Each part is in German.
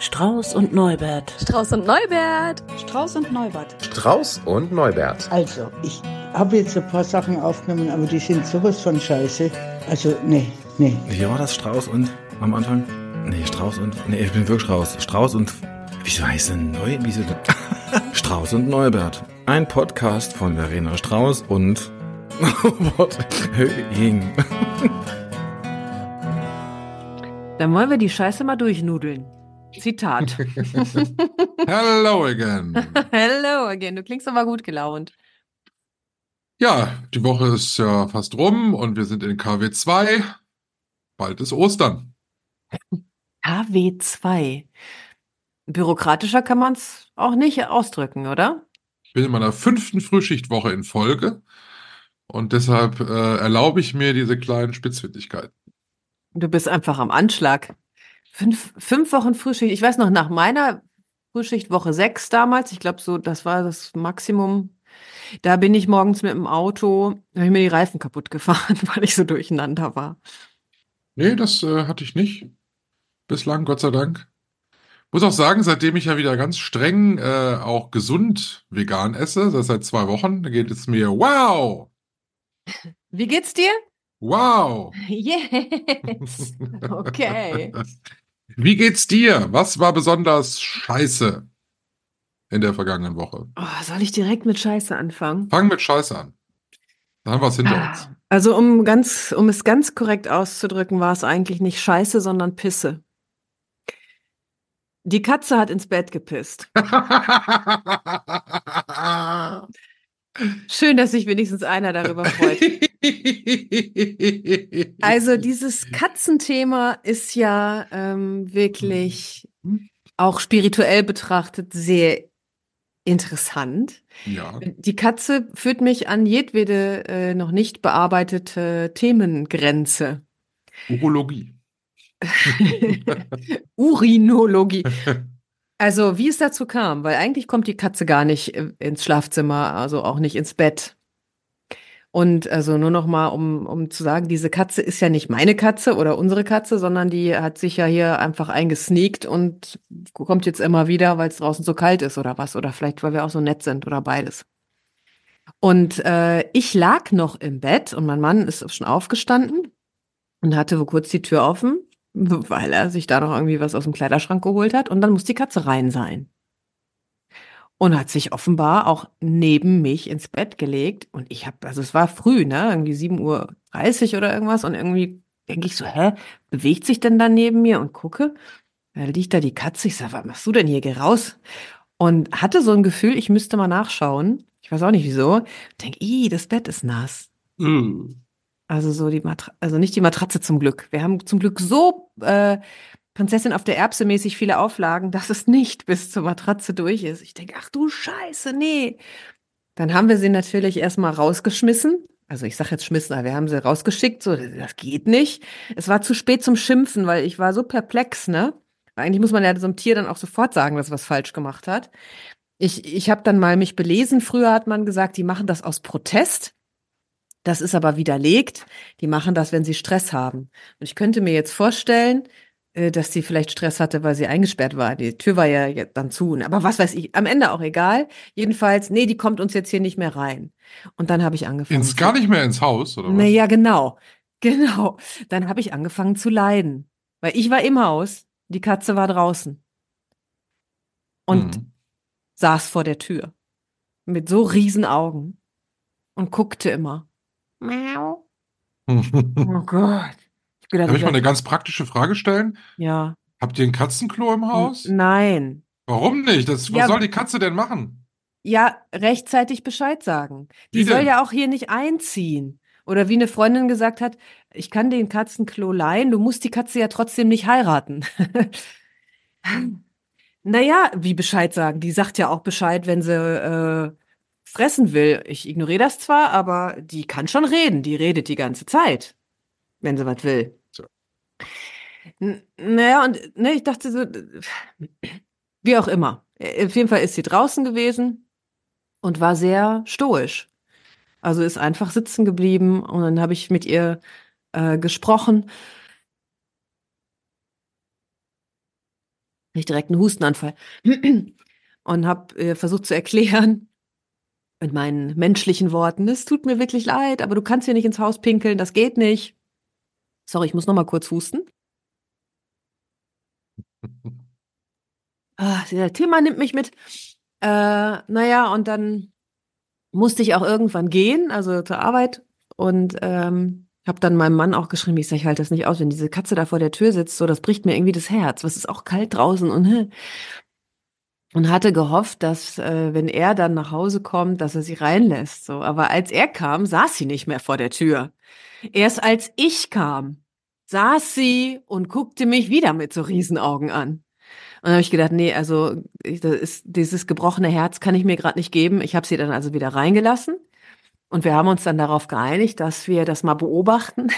Strauß und Neubert. Strauß und Neubert. Strauß und Neubert. Strauß und Neubert. Also, ich habe jetzt ein paar Sachen aufgenommen, aber die sind sowas von scheiße. Also, nee, nee. Wie war das? Strauß und am Anfang? Nee, Strauß und. Nee, ich bin wirklich Strauß. Strauß und. Wieso heißt denn Neu? Wieso denn? Strauß und Neubert. Ein Podcast von Verena Strauß und. Robert Höhing. Dann wollen wir die Scheiße mal durchnudeln. Zitat. Hello again. Hello again. Du klingst aber gut gelaunt. Ja, die Woche ist ja fast rum und wir sind in KW 2. Bald ist Ostern. KW 2. Bürokratischer kann man es auch nicht ausdrücken, oder? Ich bin in meiner fünften Frühschichtwoche in Folge und deshalb äh, erlaube ich mir diese kleinen Spitzfindigkeiten. Du bist einfach am Anschlag. Fünf, fünf Wochen Frühschicht. Ich weiß noch, nach meiner Frühschicht Woche sechs damals, ich glaube so, das war das Maximum. Da bin ich morgens mit dem Auto, habe ich mir die Reifen kaputt gefahren, weil ich so durcheinander war. Nee, das äh, hatte ich nicht. Bislang, Gott sei Dank. Muss auch sagen, seitdem ich ja wieder ganz streng äh, auch gesund vegan esse, das seit zwei Wochen, da geht es mir wow. Wie geht's dir? Wow. Yes. Okay. Wie geht's dir? Was war besonders scheiße in der vergangenen Woche? Oh, soll ich direkt mit Scheiße anfangen? Fang mit Scheiße an. Dann haben wir es hinter Ah, uns. Also um ganz, um es ganz korrekt auszudrücken, war es eigentlich nicht Scheiße, sondern Pisse. Die Katze hat ins Bett gepisst. Schön, dass sich wenigstens einer darüber freut. Also dieses Katzenthema ist ja ähm, wirklich auch spirituell betrachtet sehr interessant. ja. Die Katze führt mich an jedwede äh, noch nicht bearbeitete Themengrenze. Urologie. Urinologie. Also, wie es dazu kam, weil eigentlich kommt die Katze gar nicht äh, ins Schlafzimmer, also auch nicht ins Bett. Und also nur noch mal, um, um zu sagen, diese Katze ist ja nicht meine Katze oder unsere Katze, sondern die hat sich ja hier einfach eingesneakt und kommt jetzt immer wieder, weil es draußen so kalt ist oder was. Oder vielleicht, weil wir auch so nett sind oder beides. Und äh, ich lag noch im Bett und mein Mann ist schon aufgestanden und hatte kurz die Tür offen, weil er sich da noch irgendwie was aus dem Kleiderschrank geholt hat. Und dann muss die Katze rein sein. Und hat sich offenbar auch neben mich ins Bett gelegt. Und ich habe, also es war früh, ne? Irgendwie 7.30 Uhr oder irgendwas. Und irgendwie denke ich so, hä, bewegt sich denn da neben mir? Und gucke, da liegt da die Katze. Ich sage, was machst du denn hier? Geh raus. Und hatte so ein Gefühl, ich müsste mal nachschauen. Ich weiß auch nicht wieso. Denke, ih, das Bett ist nass. Mm. Also so die Matra also nicht die Matratze zum Glück. Wir haben zum Glück so äh, Prinzessin auf der Erbse mäßig viele Auflagen, dass es nicht bis zur Matratze durch ist. Ich denke, ach du Scheiße, nee. Dann haben wir sie natürlich erstmal rausgeschmissen. Also ich sage jetzt schmissen, aber wir haben sie rausgeschickt, so das geht nicht. Es war zu spät zum Schimpfen, weil ich war so perplex, ne? Eigentlich muss man ja so einem Tier dann auch sofort sagen, dass was falsch gemacht hat. Ich, ich habe dann mal mich belesen. Früher hat man gesagt, die machen das aus Protest. Das ist aber widerlegt. Die machen das, wenn sie Stress haben. Und ich könnte mir jetzt vorstellen, dass sie vielleicht Stress hatte, weil sie eingesperrt war. Die Tür war ja dann zu. Aber was weiß ich, am Ende auch egal. Jedenfalls, nee, die kommt uns jetzt hier nicht mehr rein. Und dann habe ich angefangen. Ins gar nicht mehr ins Haus, oder was? Naja, genau. Genau. Dann habe ich angefangen zu leiden. Weil ich war im Haus, die Katze war draußen. Und Mhm. saß vor der Tür. Mit so riesen Augen. Und guckte immer. Miau. Oh Gott. Gedacht, Darf ich mal eine ganz praktische Frage stellen? ja. Habt ihr ein Katzenklo im Haus? Nein. Warum nicht? Das, was Ja. soll die Katze denn machen? Ja, rechtzeitig Bescheid sagen. Die Wie soll denn? ja auch hier nicht einziehen. Oder wie eine Freundin gesagt hat, ich kann den Katzenklo leihen, du musst die Katze ja trotzdem nicht heiraten. Naja, wie Bescheid sagen? Die sagt ja auch Bescheid, wenn sie äh, fressen will. Ich ignoriere das zwar, aber die kann schon reden. Die redet die ganze Zeit, wenn sie was will. N naja, und ne, ich dachte so, wie auch immer. Auf jeden Fall ist sie draußen gewesen und war sehr stoisch. Also ist einfach sitzen geblieben und dann habe ich mit ihr äh, gesprochen ich direkt einen Hustenanfall und habe äh, versucht zu erklären mit meinen menschlichen Worten, es tut mir wirklich leid, aber du kannst hier nicht ins Haus pinkeln, das geht nicht. Sorry, ich muss noch mal kurz husten. Ah, der Thema nimmt mich mit. Äh, naja, und dann musste ich auch irgendwann gehen, also zur Arbeit und ähm, habe dann meinem Mann auch geschrieben, ich sage, ich halte das nicht aus, wenn diese Katze da vor der Tür sitzt, so, das bricht mir irgendwie das Herz. Was ist auch kalt draußen und und hatte gehofft, dass äh, wenn er dann nach Hause kommt, dass er sie reinlässt. So, aber als er kam, saß sie nicht mehr vor der Tür. Erst als ich kam, saß sie und guckte mich wieder mit so Riesenaugen an. Und dann habe ich gedacht, nee, also ich, das ist, dieses gebrochene Herz kann ich mir gerade nicht geben. Ich habe sie dann also wieder reingelassen. Und wir haben uns dann darauf geeinigt, dass wir das mal beobachten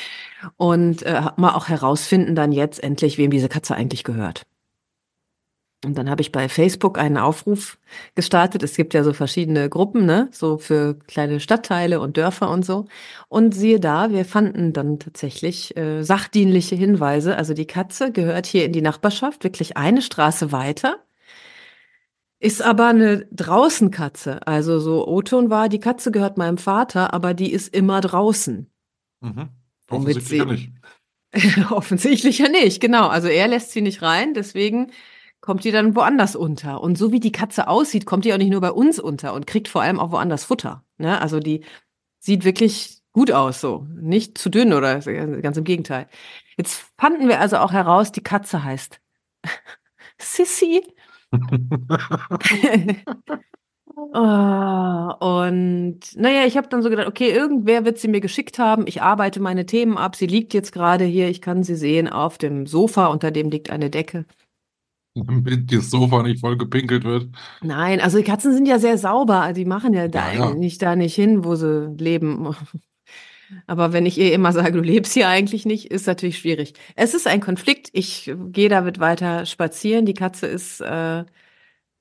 und äh, mal auch herausfinden dann jetzt endlich, wem diese Katze eigentlich gehört. Und dann habe ich bei Facebook einen Aufruf gestartet. Es gibt ja so verschiedene Gruppen, ne, so für kleine Stadtteile und Dörfer und so. Und siehe da, wir fanden dann tatsächlich äh, sachdienliche Hinweise. Also die Katze gehört hier in die Nachbarschaft, wirklich eine Straße weiter. Ist aber eine Draußenkatze. Also so O-Ton war, die Katze gehört meinem Vater, aber die ist immer draußen. Mhm. Offensichtlich ja nicht. Offensichtlich ja nicht, genau. Also er lässt sie nicht rein, deswegen kommt die dann woanders unter. Und so wie die Katze aussieht, kommt die auch nicht nur bei uns unter und kriegt vor allem auch woanders Futter. Ne? Also die sieht wirklich gut aus, so. Nicht zu dünn oder ganz im Gegenteil. Jetzt fanden wir also auch heraus, die Katze heißt Sissy oh, und naja, ich habe dann so gedacht, okay, irgendwer wird sie mir geschickt haben. Ich arbeite meine Themen ab. Sie liegt jetzt gerade hier. Ich kann sie sehen auf dem Sofa, unter dem liegt eine Decke. Damit das Sofa nicht voll gepinkelt wird. Nein, also die Katzen sind ja sehr sauber. Die machen ja da ja, ja. nicht da nicht hin, wo sie leben. Aber wenn ich ihr immer sage, du lebst hier eigentlich nicht, ist natürlich schwierig. Es ist ein Konflikt. Ich gehe damit weiter spazieren. Die Katze ist äh,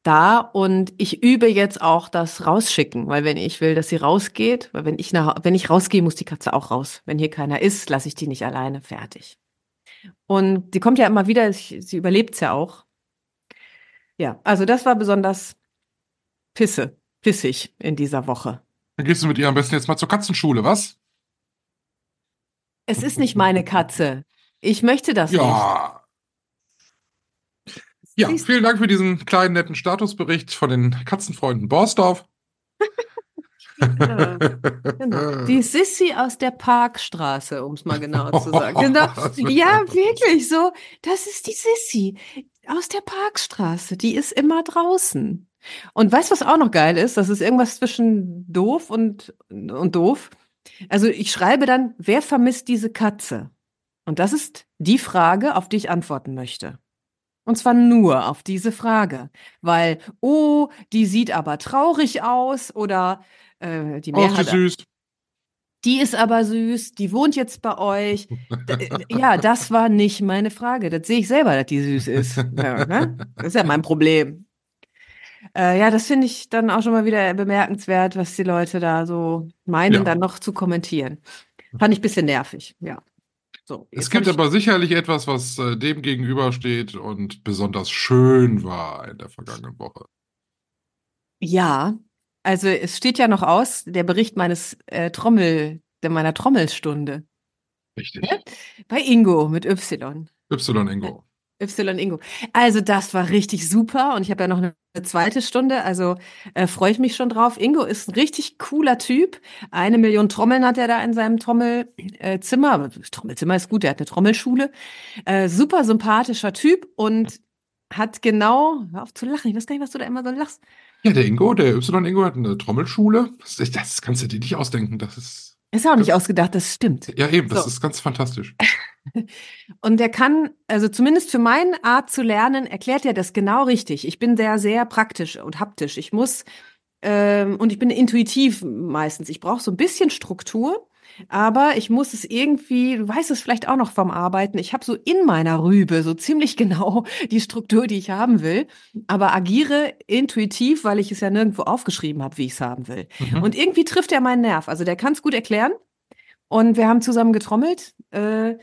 da und ich übe jetzt auch das Rausschicken, weil wenn ich will, dass sie rausgeht, weil wenn ich nach, wenn ich rausgehe, muss die Katze auch raus. Wenn hier keiner ist, lasse ich die nicht alleine fertig. Und die kommt ja immer wieder, sie überlebt ja auch. Ja, also das war besonders pisse, pissig in dieser Woche. Dann gehst du mit ihr am besten jetzt mal zur Katzenschule, was? Es ist nicht meine Katze. Ich möchte das ja. nicht. Ja, vielen Dank für diesen kleinen netten Statusbericht von den Katzenfreunden Borsdorf. ja, genau. Die Sissy aus der Parkstraße, um es mal genau zu sagen. Genau. Ja, wirklich so. Das ist die Sissy aus der Parkstraße. Die ist immer draußen. Und weißt du, was auch noch geil ist? Das ist irgendwas zwischen doof und, und doof. Also ich schreibe dann, wer vermisst diese Katze? Und das ist die Frage, auf die ich antworten möchte. Und zwar nur auf diese Frage. Weil, oh, die sieht aber traurig aus oder äh, die Mehrheit. Oh, süß. Die ist aber süß, die wohnt jetzt bei euch. Ja, das war nicht meine Frage. Das sehe ich selber, dass die süß ist. Ja, ne? Das ist ja mein Problem. Äh, ja, das finde ich dann auch schon mal wieder bemerkenswert, was die Leute da so meinen, ja. dann noch zu kommentieren. Fand ich ein bisschen nervig, ja. So, es gibt aber sicherlich etwas, was äh, dem gegenübersteht und besonders schön war in der vergangenen Woche. Ja, also es steht ja noch aus, der Bericht meines äh, Trommel, meiner Trommelstunde. Richtig. Ja? Bei Ingo mit Y. Y Ingo. Y Ingo. Also das war richtig super und ich habe ja noch eine zweite Stunde, also äh, freue ich mich schon drauf. Ingo ist ein richtig cooler Typ. Eine Million Trommeln hat er da in seinem Trommelzimmer. Äh, Trommelzimmer ist gut, er hat eine Trommelschule. Äh, super sympathischer Typ und hat genau, hör auf zu lachen, ich weiß gar nicht, was du da immer so lachst. Ja, der Ingo, der Y-Ingo hat eine Trommelschule. Das, das kannst du dir nicht ausdenken. Das ist ist auch nicht ausgedacht, das stimmt. Ja, eben, das so. ist ganz fantastisch. Und er kann, also zumindest für meine Art zu lernen, erklärt er das genau richtig. Ich bin sehr, sehr praktisch und haptisch. Ich muss, ähm, und ich bin intuitiv meistens. Ich brauche so ein bisschen Struktur aber ich muss es irgendwie, du weißt es vielleicht auch noch vom Arbeiten, ich habe so in meiner Rübe so ziemlich genau die Struktur, die ich haben will, aber agiere intuitiv, weil ich es ja nirgendwo aufgeschrieben habe, wie ich es haben will. Mhm. Und irgendwie trifft er meinen Nerv. Also der kann es gut erklären. Und wir haben zusammen getrommelt. Äh,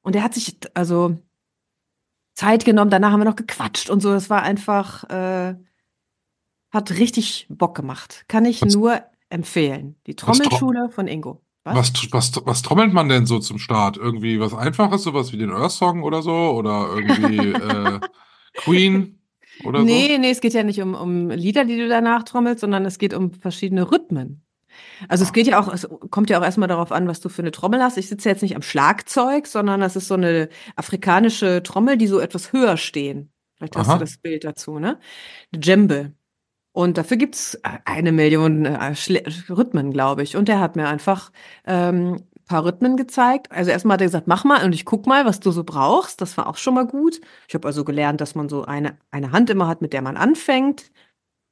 und er hat sich, also Zeit genommen. Danach haben wir noch gequatscht und so. Das war einfach, äh, hat richtig Bock gemacht. Kann ich nur empfehlen. Die Trommelschule von Ingo. Was, was, was trommelt man denn so zum Start? Irgendwie was Einfaches, sowas wie den Earth Song oder so? Oder irgendwie äh, Queen oder Nee, nee, es geht ja nicht um, um Lieder, die du danach trommelst, sondern es geht um verschiedene Rhythmen. Also es Ah. geht ja auch, es kommt ja auch erstmal darauf an, was du für eine Trommel hast. Ich sitze jetzt nicht am Schlagzeug, sondern das ist so eine afrikanische Trommel, die so etwas höher stehen. Vielleicht hast Aha. du das Bild dazu, ne? Eine Djembe. Und dafür gibt's eine Million äh, Rhythmen, glaube ich. Und der hat mir einfach ähm, paar Rhythmen gezeigt. Also erstmal hat er gesagt, mach mal und ich guck mal, was du so brauchst. Das war auch schon mal gut. Ich habe also gelernt, dass man so eine, eine Hand immer hat, mit der man anfängt.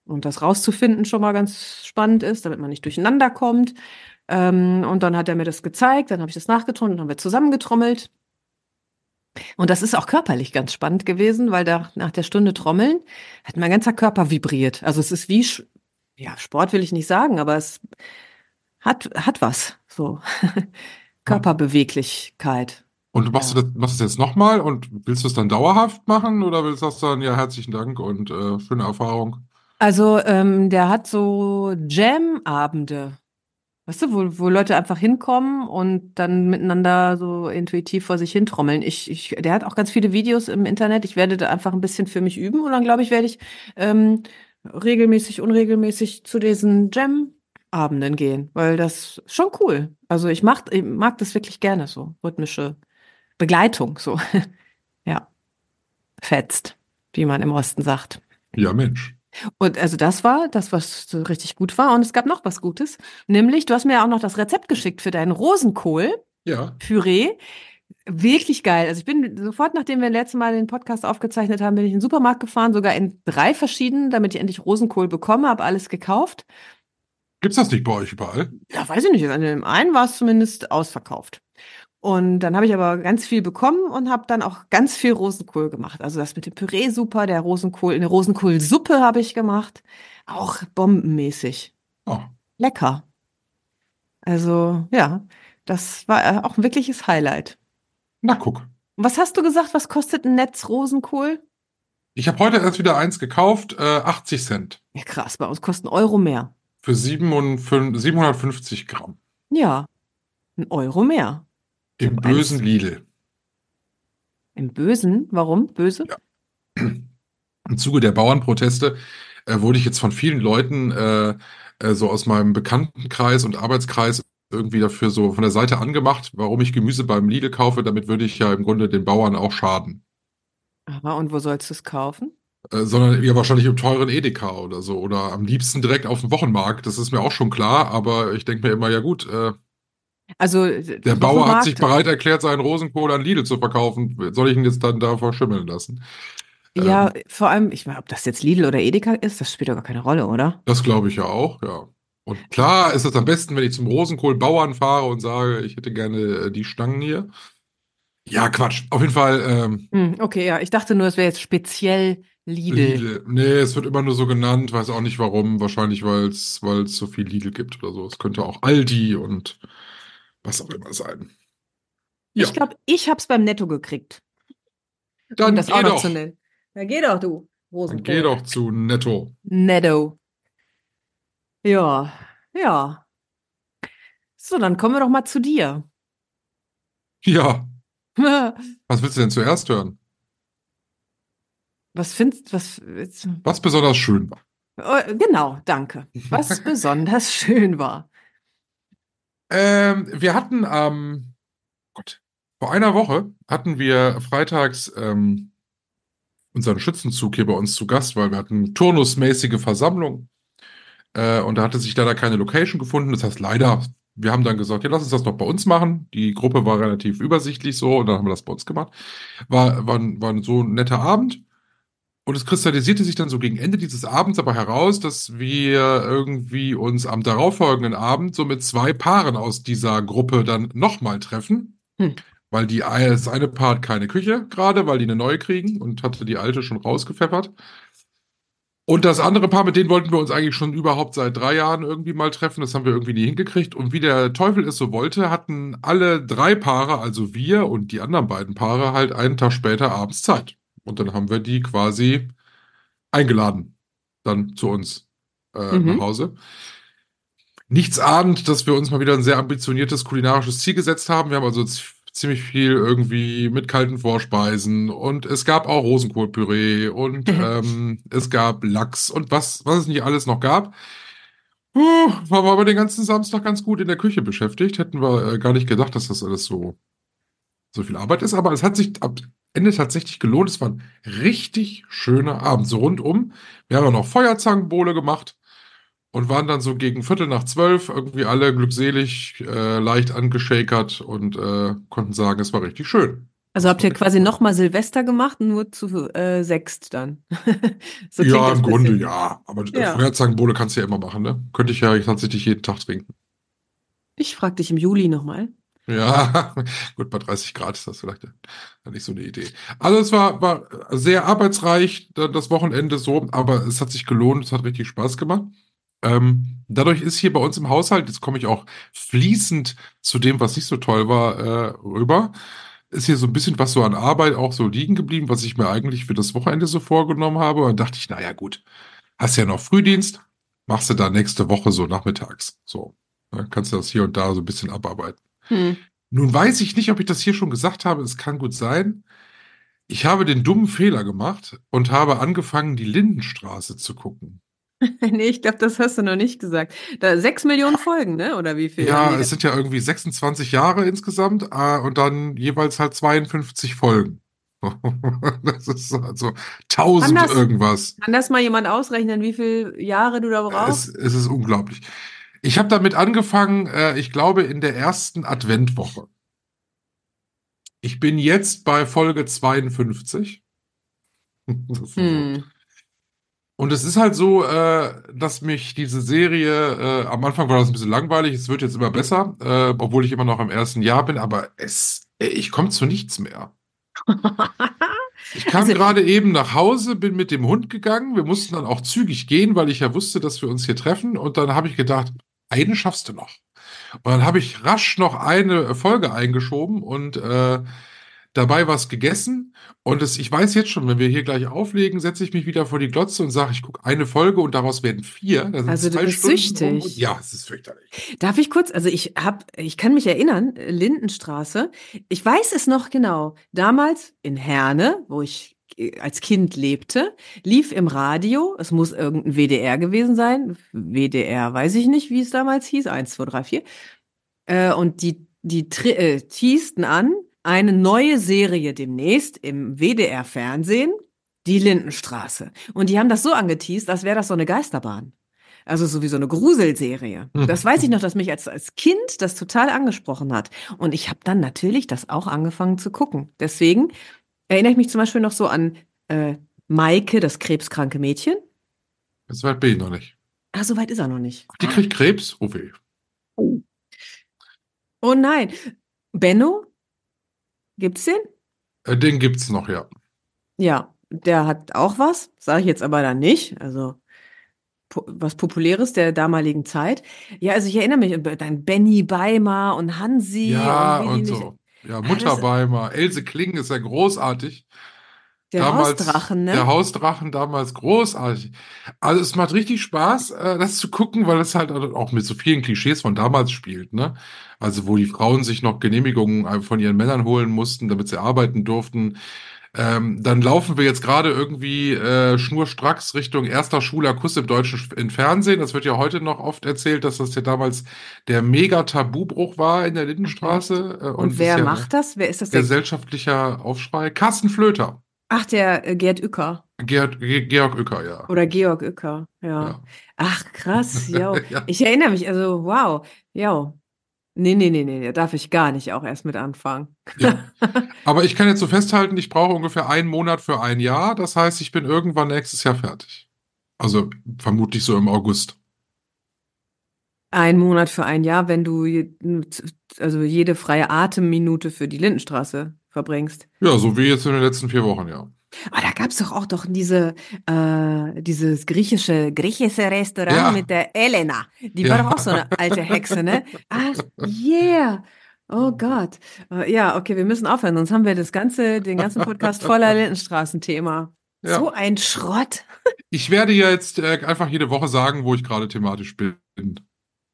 Und das rauszufinden schon mal ganz spannend ist, damit man nicht durcheinander kommt. Ähm, und dann hat er mir das gezeigt, dann habe ich das nachgetrommelt, dann haben wir zusammengetrommelt. Und das ist auch körperlich ganz spannend gewesen, weil da nach der Stunde Trommeln hat mein ganzer Körper vibriert. Also es ist wie, ja, Sport will ich nicht sagen, aber es hat, hat was, so. Körperbeweglichkeit. Und machst Ja. du das, machst das jetzt nochmal und willst du es dann dauerhaft machen oder willst du das dann, ja, herzlichen Dank und äh, schöne Erfahrung? Also, ähm, der hat so Jam-Abende. Weißt du, wo, wo Leute einfach hinkommen und dann miteinander so intuitiv vor sich hin trommeln. Ich, ich, der hat auch ganz viele Videos im Internet. Ich werde da einfach ein bisschen für mich üben und dann glaube ich, werde ich ähm, regelmäßig, unregelmäßig zu diesen Jam-Abenden gehen, weil das ist schon cool. Also ich mach, ich mag das wirklich gerne so, rhythmische Begleitung, so. Ja. Fetzt, wie man im Osten sagt. Ja, Mensch. Und also das war das, was so richtig gut war. Und es gab noch was Gutes. Nämlich, du hast mir ja auch noch das Rezept geschickt für deinen Rosenkohl-Püree. Ja. Wirklich geil. Also ich bin sofort, nachdem wir letztes Mal den Podcast aufgezeichnet haben, bin ich in den Supermarkt gefahren, sogar in drei verschiedenen, damit ich endlich Rosenkohl bekomme, habe alles gekauft. Gibt's das nicht bei euch überall? Ja, weiß ich nicht. An dem einen war es zumindest ausverkauft. Und dann habe ich aber ganz viel bekommen und habe dann auch ganz viel Rosenkohl gemacht. Also das mit dem Püree super, der Rosenkohl, eine Rosenkohlsuppe habe ich gemacht. Auch bombenmäßig. Oh, Lecker. Also, ja, das war äh, auch ein wirkliches Highlight. na guck. Was hast du gesagt, was kostet ein Netz Rosenkohl? Ich habe heute erst wieder eins gekauft, äh, 80 Cent. Ja, krass, bei uns kostet ein Euro mehr. Für 750 750 Gramm. Ja, ein Euro mehr. Im hab bösen Lidl. Im Bösen? Warum? Böse? Im Zuge der Bauernproteste äh, wurde ich jetzt von vielen Leuten äh, äh, so aus meinem Bekanntenkreis und Arbeitskreis irgendwie dafür so von der Seite angemacht, warum ich Gemüse beim Lidl kaufe. Damit würde ich ja im Grunde den Bauern auch schaden. Aber und wo sollst du es kaufen? Äh, sondern ja wahrscheinlich im teuren Edeka oder so. Oder am liebsten direkt auf dem Wochenmarkt. Das ist mir auch schon klar, aber ich denke mir immer, ja gut, äh, Also der Bauer hat sich bereit erklärt, seinen Rosenkohl an Lidl zu verkaufen. Soll ich ihn jetzt dann da verschimmeln lassen? Ja, Ähm, vor allem, ich meine, ob das jetzt Lidl oder Edeka ist, das spielt doch gar keine Rolle, oder? Das glaube ich ja auch, ja. Und klar ist es am besten, wenn ich zum Rosenkohlbauern fahre und sage, ich hätte gerne äh, die Stangen hier. Ja, Quatsch. Auf jeden Fall, ähm, Hm, okay, ja, ich dachte nur, es wäre jetzt speziell Lidl. Lidl. Nee, es wird immer nur so genannt, weiß auch nicht warum. Wahrscheinlich, weil es weil es so viel Lidl gibt oder so. Es könnte auch Aldi und was auch immer sein. Ja, Ich glaube, ich hab's beim Netto gekriegt. dann um das auch noch doch. zu nennen. Geh doch, du. Dann geh doch zu Netto. Netto. Ja, ja. So, dann kommen wir doch mal zu dir. Ja, was willst du denn zuerst hören? Was findest was Was besonders schön war. oh, genau, danke. Was besonders schön war. Ähm, wir hatten am, Gott, vor einer Woche hatten wir freitags ähm, unseren Schützenzug hier bei uns zu Gast, weil wir hatten turnusmäßige Versammlung. Äh, und da hatte sich leider keine Location gefunden. Das heißt, leider, wir haben dann gesagt, ja, lass uns das doch bei uns machen. Die Gruppe war relativ übersichtlich so und dann haben wir das bei uns gemacht. War, war, war so ein netter Abend. Und es kristallisierte sich dann so gegen Ende dieses Abends aber heraus, dass wir irgendwie uns am darauffolgenden Abend so mit zwei Paaren aus dieser Gruppe dann nochmal treffen. Hm. Weil die, das eine Paar hat keine Küche gerade, weil die eine neue kriegen und hatte die alte schon rausgepfeffert. Und das andere Paar, mit denen wollten wir uns eigentlich schon überhaupt seit drei Jahren irgendwie mal treffen. Das haben wir irgendwie nie hingekriegt. Und wie der Teufel es so wollte, hatten alle drei Paare, also wir und die anderen beiden Paare, halt einen Tag später abends Zeit. Und dann haben wir die quasi eingeladen, dann zu uns äh, Mhm. nach Hause. Nichts ahnt, dass wir uns mal wieder ein sehr ambitioniertes kulinarisches Ziel gesetzt haben. Wir haben also ziemlich viel irgendwie mit kalten Vorspeisen und es gab auch Rosenkohlpüree und ähm, es gab Lachs und was, was es nicht alles noch gab. Puh, waren wir aber den ganzen Samstag ganz gut in der Küche beschäftigt. Hätten wir äh, gar nicht gedacht, dass das alles so, so viel Arbeit ist. Aber es hat sich am Ende tatsächlich gelohnt. Es war ein richtig schöner Abend, so rundum. Wir haben ja noch Feuerzangenbowle gemacht und waren dann so gegen Viertel nach zwölf irgendwie alle glückselig, äh, leicht angeschakert und äh, konnten sagen, es war richtig schön. Also habt ihr quasi nochmal Silvester gemacht, nur zu äh, sechst dann. so ja, im Grunde bisschen. ja. Aber äh, Ja. Feuerzangenbowle kannst du ja immer machen, ne? Könnte ich ja tatsächlich jeden Tag trinken. Ich frag dich im Juli nochmal. Ja, gut, bei 30 Grad ist das vielleicht nicht so eine Idee. Also es war, war sehr arbeitsreich, da- das Wochenende so, aber es hat sich gelohnt, es hat richtig Spaß gemacht. Ähm, dadurch ist hier bei uns im Haushalt, jetzt komme ich auch fließend zu dem, was nicht so toll war, äh, rüber, ist hier so ein bisschen was so an Arbeit auch so liegen geblieben, was ich mir eigentlich für das Wochenende so vorgenommen habe. Und dachte ich, naja gut, hast ja noch Frühdienst, machst du da nächste Woche so nachmittags. So, dann kannst du das hier und da so ein bisschen abarbeiten. Hm. Nun weiß ich nicht, ob ich das hier schon gesagt habe. Es kann gut sein. Ich habe den dummen Fehler gemacht und habe angefangen, die Lindenstraße zu gucken. nee, ich glaube, das hast du noch nicht gesagt. Da sechs Millionen Folgen, ne? Oder wie viel? Ja, es sind ja irgendwie 26 Jahre insgesamt äh, und dann jeweils halt 52 Folgen. Das ist also 1000 Kann das- irgendwas. Kann das mal jemand ausrechnen, wie viele Jahre du da Es, brauchst? es ist unglaublich. Ich habe damit angefangen, äh, ich glaube, in der ersten Adventwoche. Ich bin jetzt bei Folge 52. Das ist so. Hm. Und es ist halt so, äh, dass mich diese Serie, äh, am Anfang war das ein bisschen langweilig, es wird jetzt immer besser, äh, obwohl ich immer noch im ersten Jahr bin, aber es, äh, ich komme zu nichts mehr. Ich kam Also- gerade eben nach Hause, bin mit dem Hund gegangen. Wir mussten dann auch zügig gehen, weil ich ja wusste, dass wir uns hier treffen. Und dann habe ich gedacht, eine schaffst du noch. Und dann habe ich rasch noch eine Folge eingeschoben und äh, dabei was gegessen. Und es, ich weiß jetzt schon, wenn wir hier gleich auflegen, setze ich mich wieder vor die Glotze und sage, ich gucke eine Folge und daraus werden vier. Also du bist Stunden süchtig. um. Ja, es ist fürchterlich. Darf ich kurz, also ich hab, ich kann mich erinnern, Lindenstraße, ich weiß es noch genau. Damals in Herne, wo ich als Kind lebte, lief im Radio, es muss irgendein WDR gewesen sein, WDR weiß ich nicht, wie es damals hieß, 1, 2, 3, 4. Äh, und die, die äh, teasten an, eine neue Serie demnächst im WDR-Fernsehen, die Lindenstraße. Und die haben das so angeteased, als wäre das so eine Geisterbahn. Also so wie so eine Gruselserie. Hm. Das weiß ich noch, dass mich als, als Kind das total angesprochen hat. Und ich habe dann natürlich das auch angefangen zu gucken. Deswegen erinnere ich mich zum Beispiel noch so an äh, Maike, das krebskranke Mädchen. Das weit bin ich noch nicht. Ah, so weit ist er noch nicht. Die kriegt Krebs? Oh weh. Oh nein. Benno? Gibt's den? Äh, den gibt's noch, ja. Ja, der hat auch was, sage ich jetzt aber dann nicht. Also po was Populäres der damaligen Zeit. Ja, also ich erinnere mich an dann Benny Beimer und Hansi Ja, und und so. Ja, Mutterbeimer. Else Kling ist ja großartig. Der damals, Hausdrachen, ne? Der Hausdrachen damals großartig. Also es macht richtig Spaß, äh, das zu gucken, weil es halt auch mit so vielen Klischees von damals spielt, ne? Also wo die Frauen sich noch Genehmigungen äh, von ihren Männern holen mussten, damit sie arbeiten durften. Ähm, dann laufen wir jetzt gerade irgendwie äh, schnurstracks Richtung erster schwuler Kuss im deutschen Sch- im Fernsehen. Das wird ja heute noch oft erzählt, dass das ja damals der mega Tabubruch war in der Lindenstraße. Äh, und es wer macht das? Wer ist das? Gesellschaftlicher Aufschrei. Carsten Flöter. ach, der äh, Gerd Uecker Gerd, Ge Georg Uecker, ja. oder Georg Uecker. Ja. ja. Ach, krass. Ja. Ich erinnere mich, also wow. Ja. Nee, nee, nee, nee, da darf ich gar nicht auch erst mit anfangen. Ja. Aber ich kann jetzt so festhalten, ich brauche ungefähr einen Monat für ein Jahr. Das heißt, ich bin irgendwann nächstes Jahr fertig. Also vermutlich so im August. Ein Monat für ein Jahr, wenn du also jede freie Atemminute für die Lindenstraße verbringst. Ja, so wie jetzt in den letzten vier Wochen, ja. Ah, da gab's doch auch doch diese, äh, dieses griechische, griechische Restaurant Ja. mit der Elena. Die Ja. war doch auch so eine alte Hexe, ne? Ach, yeah. Oh Gott. Äh, Ja, okay, wir müssen aufhören, sonst haben wir das ganze, den ganzen Podcast voller Lindenstraßen-Thema. Ja. So ein Schrott. Ich werde ja jetzt äh, einfach jede Woche sagen, wo ich gerade thematisch bin.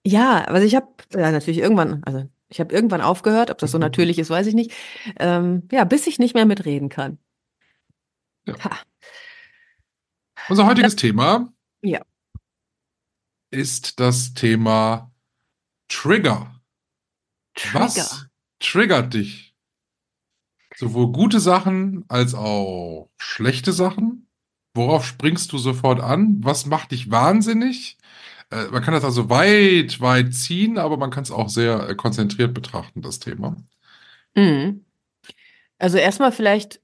Ja, also ich habe ja natürlich irgendwann, also ich habe irgendwann aufgehört, ob das so natürlich ist, weiß ich nicht. Ähm, ja, bis ich nicht mehr mitreden kann. Ja. Unser heutiges Thema Ja. ist das Thema Trigger. Was Trigger. triggert dich? Sowohl gute Sachen als auch schlechte Sachen. Worauf springst du sofort an? Was macht dich wahnsinnig? Äh, man kann das also weit, weit ziehen, aber man kann es auch sehr äh, konzentriert betrachten, das Thema. Mhm. Also erstmal vielleicht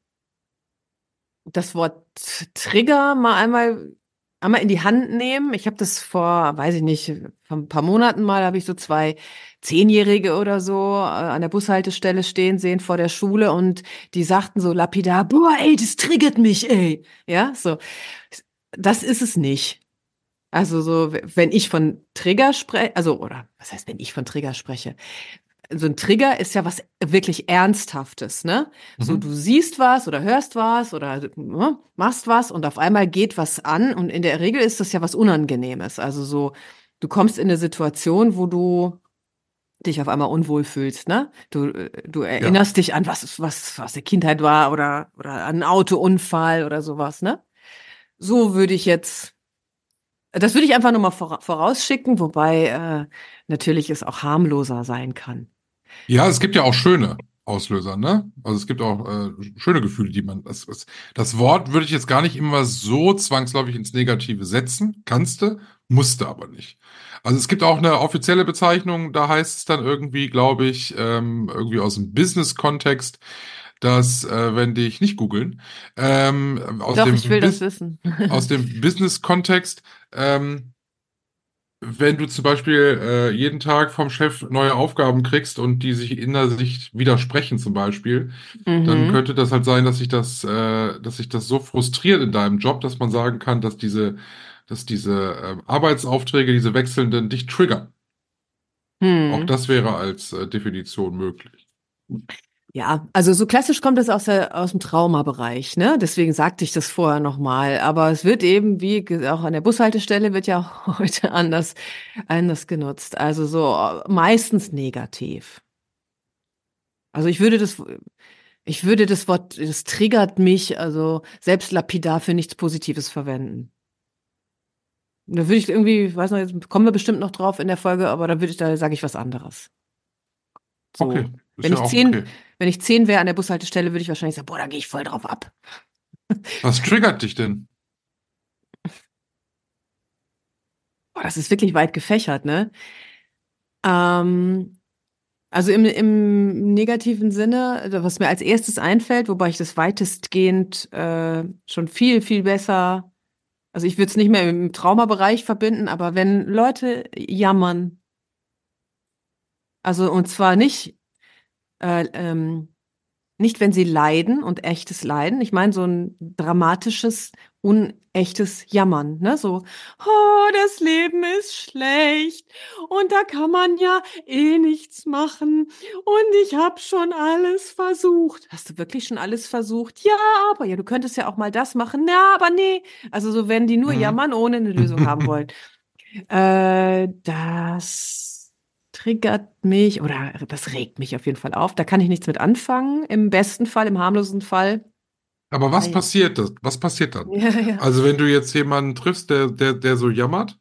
das Wort Trigger mal einmal, einmal in die Hand nehmen. Ich habe das vor, weiß ich nicht, vor ein paar Monaten mal, habe ich so zwei Zehnjährige oder so äh, an der Bushaltestelle stehen sehen vor der Schule und die sagten so lapidar, boah, ey, das triggert mich, ey. Ja, so. Das ist es nicht. Also so, wenn ich von Trigger spreche, also, oder was heißt, wenn ich von Trigger spreche? So ein Trigger ist ja was wirklich Ernsthaftes, ne? So, Mhm. du siehst was oder hörst was oder ne, machst was und auf einmal geht was an und in der Regel ist das ja was Unangenehmes. Also so, du kommst in eine Situation, wo du dich auf einmal unwohl fühlst, ne? Du, äh, du erinnerst dich an was, was, was der Kindheit war oder, oder an einen Autounfall oder sowas, ne? So würde ich jetzt, das würde ich einfach nur mal vora- vorausschicken, wobei äh, natürlich es auch harmloser sein kann. Ja, es gibt ja auch schöne Auslöser, ne? Also es gibt auch äh, schöne Gefühle, die man. Das, das, Wort würde ich jetzt gar nicht immer so zwangsläufig ins Negative setzen. Kannst du, musste aber nicht. Also es gibt auch eine offizielle Bezeichnung, da heißt es dann irgendwie, glaube ich, ähm, irgendwie aus dem Business-Kontext, dass, äh, wenn dich nicht googeln, ähm, aus Doch, dem aus dem Business-Kontext, ähm, wenn du zum Beispiel äh, jeden Tag vom Chef neue Aufgaben kriegst und die sich in der Sicht widersprechen zum Beispiel, dann Mhm. könnte das halt sein, dass sich das, äh, dass sich das so frustriert in deinem Job, dass man sagen kann, dass diese, dass diese äh, Arbeitsaufträge, diese wechselnden, dich triggern. Auch Hm. das wäre als äh, Definition möglich. Ja, also so klassisch kommt es aus der, aus dem Traumabereich, ne? Deswegen sagte ich das vorher nochmal. Aber es wird eben, wie auch an der Bushaltestelle, wird ja auch heute anders, anders genutzt. Also so äh, meistens negativ. Also ich würde das, ich würde das Wort, das triggert mich, also selbst lapidar für nichts Positives verwenden. Da würde ich irgendwie, weiß noch, jetzt kommen wir bestimmt noch drauf in der Folge, aber da würde ich, da sage ich was anderes. So. Okay, Wenn ja ich zehn, okay. Wenn ich zehn wäre an der Bushaltestelle, würde ich wahrscheinlich sagen, boah, da gehe ich voll drauf ab. Was triggert dich denn? Boah, das ist wirklich weit gefächert, ne? Ähm, also im, im negativen Sinne, was mir als erstes einfällt, wobei ich das weitestgehend äh, schon viel, viel besser, also ich würde es nicht mehr im Traumabereich verbinden, aber wenn Leute jammern, also und zwar nicht, äh, ähm, nicht wenn sie leiden und echtes Leiden, ich meine so ein dramatisches, unechtes Jammern, ne? So, oh, das Leben ist schlecht und da kann man ja eh nichts machen und ich habe schon alles versucht. Hast du wirklich schon alles versucht? Ja, aber ja, du könntest ja auch mal das machen. Ja, aber nee. Also so, wenn die nur Mhm. jammern, ohne eine Lösung haben wollen. Äh, das triggert mich oder das regt mich auf jeden Fall auf. Da kann ich nichts mit anfangen. Im besten Fall, im harmlosen Fall. Aber was Ei. passiert das? Was passiert dann? Ja, ja. Also wenn du jetzt jemanden triffst, der, der, der so jammert,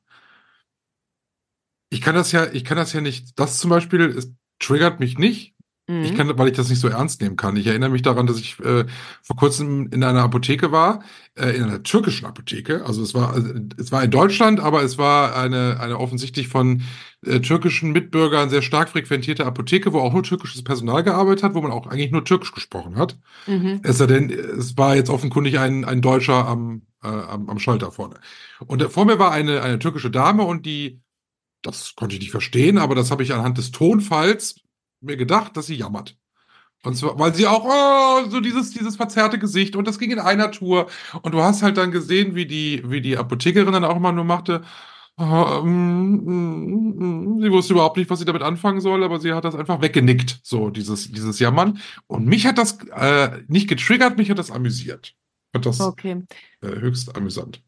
ich kann das ja, ich kann das ja nicht, das zum Beispiel, es triggert mich nicht. Ich Mhm. kann, weil ich das nicht so ernst nehmen kann. Ich erinnere mich daran, dass ich äh, vor kurzem in einer Apotheke war, äh, in einer türkischen Apotheke. Also es war, also es war in Deutschland, aber es war eine, eine offensichtlich von äh, türkischen Mitbürgern sehr stark frequentierte Apotheke, wo auch nur türkisches Personal gearbeitet hat, wo man auch eigentlich nur türkisch gesprochen hat. Mhm. Es sei denn, es war jetzt offenkundig ein, ein Deutscher am, äh, am, am Schalter vorne. Und äh, vor mir war eine, eine türkische Dame und die, das konnte ich nicht verstehen, aber das habe ich anhand des Tonfalls mir gedacht, dass sie jammert. Und zwar, weil sie auch, oh, so dieses, dieses verzerrte Gesicht und das ging in einer Tour. Und du hast halt dann gesehen, wie die, wie die Apothekerin dann auch immer nur machte, ah, mm, mm, sie wusste überhaupt nicht, was sie damit anfangen soll, aber sie hat das einfach weggenickt, so dieses, dieses Jammern. Und mich hat das äh, nicht getriggert, mich hat das amüsiert. Fand das Okay. äh, höchst amüsant.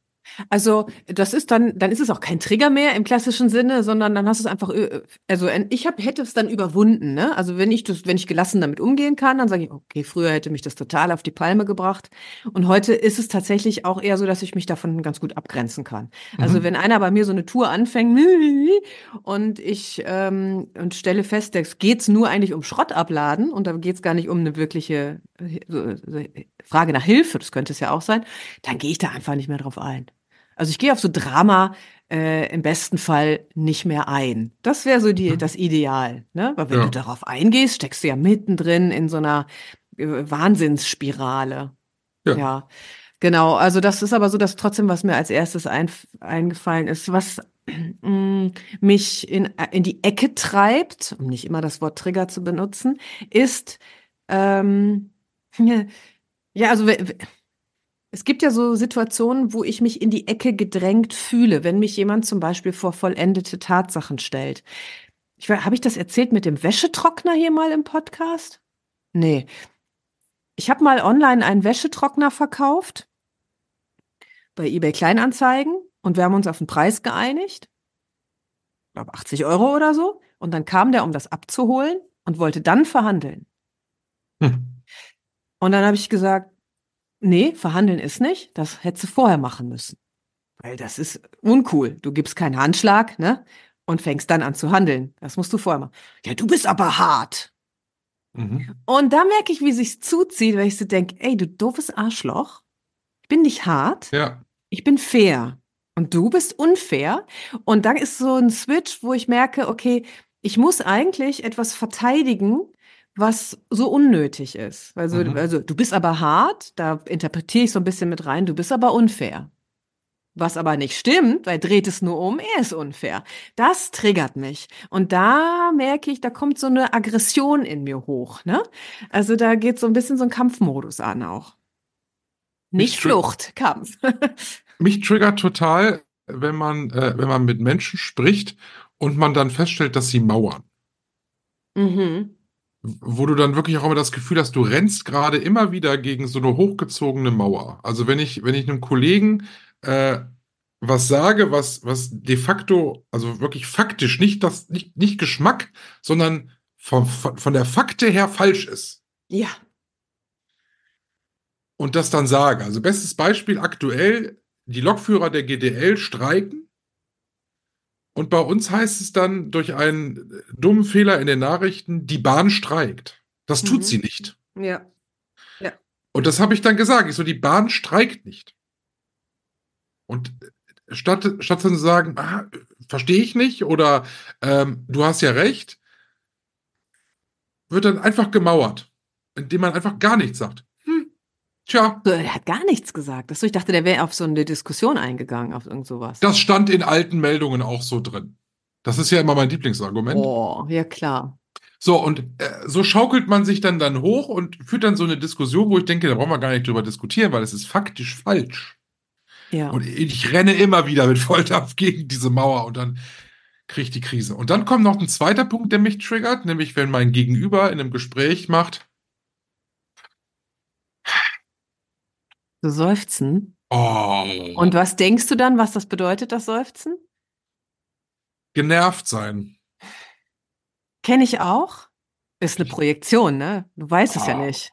Also, das ist dann, dann ist es auch kein Trigger mehr im klassischen Sinne, sondern dann hast du es einfach, äh, also ich hab, hätte es dann überwunden, ne? Also wenn ich das, wenn ich gelassen damit umgehen kann, dann sage ich, okay, früher hätte mich das total auf die Palme gebracht. Und heute ist es tatsächlich auch eher so, dass ich mich davon ganz gut abgrenzen kann. Also Mhm. wenn einer bei mir so eine Tour anfängt und ich ähm, und stelle fest, es geht's nur eigentlich um Schrott abladen und da geht's gar nicht um eine wirkliche äh, Frage nach Hilfe, das könnte es ja auch sein, dann gehe ich da einfach nicht mehr drauf ein. Also ich gehe auf so Drama äh, im besten Fall nicht mehr ein. Das wäre so die, Mhm. das Ideal. Ne? Weil wenn Ja. du darauf eingehst, steckst du ja mittendrin in so einer äh, Wahnsinnsspirale. Ja. ja. Genau, also das ist aber so das trotzdem, was mir als erstes ein, eingefallen ist, was mm, mich in, in die Ecke treibt, um nicht immer das Wort Trigger zu benutzen, ist, ähm, ja, also es gibt ja so Situationen, wo ich mich in die Ecke gedrängt fühle, wenn mich jemand zum Beispiel vor vollendete Tatsachen stellt. Ich, habe ich das erzählt mit dem Wäschetrockner hier mal im Podcast? Nee. Ich habe mal online einen Wäschetrockner verkauft bei eBay Kleinanzeigen und wir haben uns auf den Preis geeinigt. Ich glaube 80 Euro oder so. Und dann kam der, um das abzuholen und wollte dann verhandeln. Hm. Und dann habe ich gesagt, nee, verhandeln ist nicht, das hättest du vorher machen müssen. Weil das ist uncool. Du gibst keinen Handschlag, ne? Und fängst dann an zu handeln. Das musst du vorher machen. Ja, du bist aber hart. Mhm. Und da merke ich, wie sich's zuzieht, weil ich so denke, ey, du doofes Arschloch. Ich bin nicht hart, Ja. ich bin fair. Und du bist unfair. Und dann ist so ein Switch, wo ich merke, okay, ich muss eigentlich etwas verteidigen, was so unnötig ist. Also, Mhm. also du bist aber hart, da interpretiere ich so ein bisschen mit rein, du bist aber unfair. Was aber nicht stimmt, weil dreht es nur um, er ist unfair. Das triggert mich. Und da merke ich, da kommt so eine Aggression in mir hoch. Ne? Also da geht so ein bisschen so ein Kampfmodus an auch. Nicht Mich Flucht, Kampf. Mich triggert total, wenn man, äh, wenn man mit Menschen spricht und man dann feststellt, dass sie mauern. mhm. Wo du dann wirklich auch immer das Gefühl hast, du rennst gerade immer wieder gegen so eine hochgezogene Mauer. Also wenn ich, wenn ich einem Kollegen äh, was sage, was, was de facto, also wirklich faktisch, nicht das, nicht, nicht Geschmack, sondern von, von von der Fakte her falsch ist. Ja. und das dann sage. Also bestes Beispiel aktuell, die Lokführer der GDL streiken. Und bei uns heißt es dann durch einen dummen Fehler in den Nachrichten, die Bahn streikt. Das tut Mhm. sie nicht. Ja. Und das habe ich dann gesagt. Ich so, die Bahn streikt nicht. Und statt, statt zu sagen, ah, verstehe ich nicht oder ähm, du hast ja recht, wird dann einfach gemauert, indem man einfach gar nichts sagt. Tja, So, er hat gar nichts gesagt. Ich dachte, der wäre auf so eine Diskussion eingegangen, auf irgend sowas. Das stand in alten Meldungen auch so drin. Das ist ja immer mein Lieblingsargument. Oh, ja klar. So, und äh, so schaukelt man sich dann dann hoch und führt dann so eine Diskussion, wo ich denke, da brauchen wir gar nicht drüber diskutieren, weil es ist faktisch falsch. Ja. Und ich renne immer wieder mit Volldampf gegen diese Mauer und dann kriege ich die Krise. Und dann kommt noch ein zweiter Punkt, der mich triggert, nämlich wenn mein Gegenüber in einem Gespräch macht, So seufzen. oh, Und was denkst du dann, was das bedeutet, das Seufzen? genervt sein. Kenne ich auch. Ist eine Projektion, ne? Du weißt es ja Ah. nicht.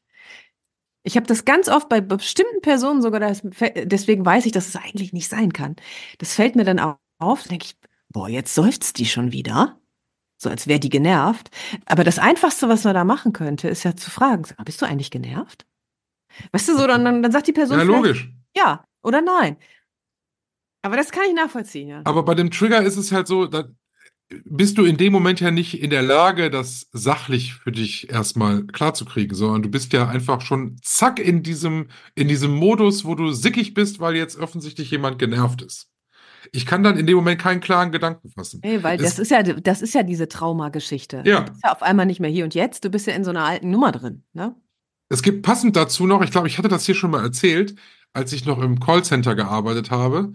Ich habe das ganz oft bei bestimmten Personen sogar, das, deswegen weiß ich, dass es eigentlich nicht sein kann. Das fällt mir dann au- auf, denke ich, boah, jetzt seufzt die schon wieder. So als wäre die genervt. Aber das Einfachste, was man da machen könnte, ist ja zu fragen, bist du eigentlich genervt? Weißt du, so, dann, dann, sagt die Person Ja, logisch. ja oder nein. Aber das kann ich nachvollziehen, ja. Aber bei dem Trigger ist es halt so, da bist du in dem Moment ja nicht in der Lage, das sachlich für dich erstmal klarzukriegen, sondern du bist ja einfach schon zack in diesem, in diesem Modus, wo du sickig bist, weil jetzt offensichtlich jemand genervt ist. Ich kann dann in dem Moment keinen klaren Gedanken fassen. Nee, weil Es- das ist ja, das ist ja diese Traumageschichte. Ja. Du bist ja auf einmal nicht mehr hier und jetzt, du bist ja in so einer alten Nummer drin, ne? Es gibt passend dazu noch, ich glaube, ich hatte das hier schon mal erzählt, als ich noch im Callcenter gearbeitet habe.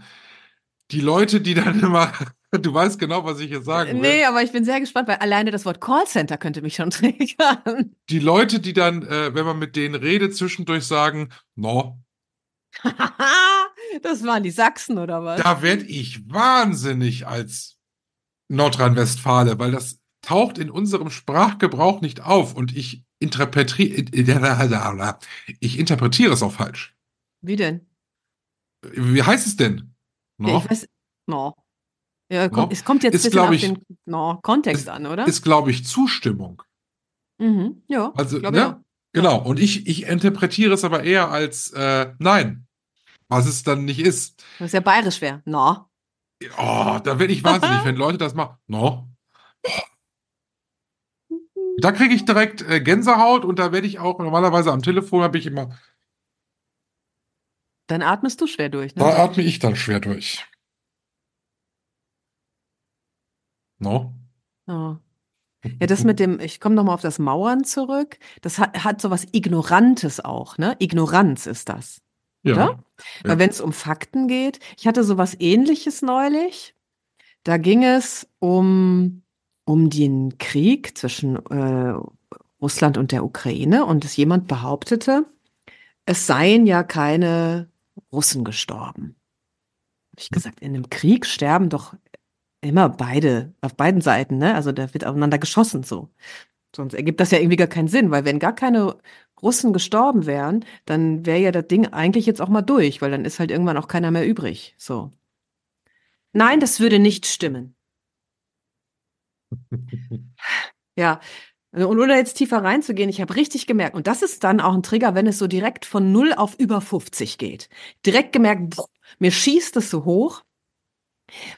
die Leute, die dann immer, du weißt genau, was ich jetzt sagen will. Nee, aber ich bin sehr gespannt, weil alleine das Wort Callcenter könnte mich schon triggern. Die Leute, die dann, äh, wenn man mit denen redet, zwischendurch sagen, no, das waren die Sachsen oder was? da werd ich wahnsinnig als Nordrhein-Westfale, weil das taucht in unserem Sprachgebrauch nicht auf und ich interpretiere, ich interpretiere es auch falsch. Wie denn? Wie heißt es denn? Ja, No? ich weiß. No. Ja, No. kommt, es kommt jetzt Ist, auf ich- den no, Kontext an, oder? Ist, glaube ich, Zustimmung. mhm, ja, Also, ne? auch. Genau. Und ich, ich interpretiere es aber eher als äh, nein, was es dann nicht ist. Das ist ja bayerisch schwer. No. Oh, da werde ich wahnsinnig, wenn Leute das machen. No. Da kriege ich direkt äh, Gänsehaut und da werde ich auch normalerweise am Telefon habe ich immer, Dann atmest du schwer durch, ne? da atme ich dann schwer durch. No. Ja. Ja, das mit dem, ich komme nochmal auf das Mauern zurück. Das hat, hat so was Ignorantes auch, ne? Ignoranz ist das. Ja. Oder? Ja. Weil wenn es um Fakten geht, ich hatte sowas ähnliches neulich. Da ging es um, um den Krieg zwischen äh, Russland und der Ukraine und es jemand behauptete, es seien ja keine Russen gestorben. Ich gesagt, in einem Krieg sterben doch immer beide, auf beiden Seiten, ne? Also da wird aufeinander geschossen so. Sonst ergibt das ja irgendwie gar keinen Sinn, weil wenn gar keine Russen gestorben wären, dann wäre ja das Ding eigentlich jetzt auch mal durch, weil dann ist halt irgendwann auch keiner mehr übrig. So. Nein, das würde nicht stimmen. Ja. Und ohne jetzt tiefer reinzugehen, ich habe richtig gemerkt, und das ist dann auch ein Trigger, wenn es so direkt von 0 auf über 50 geht. Direkt gemerkt, boah, mir schießt es so hoch,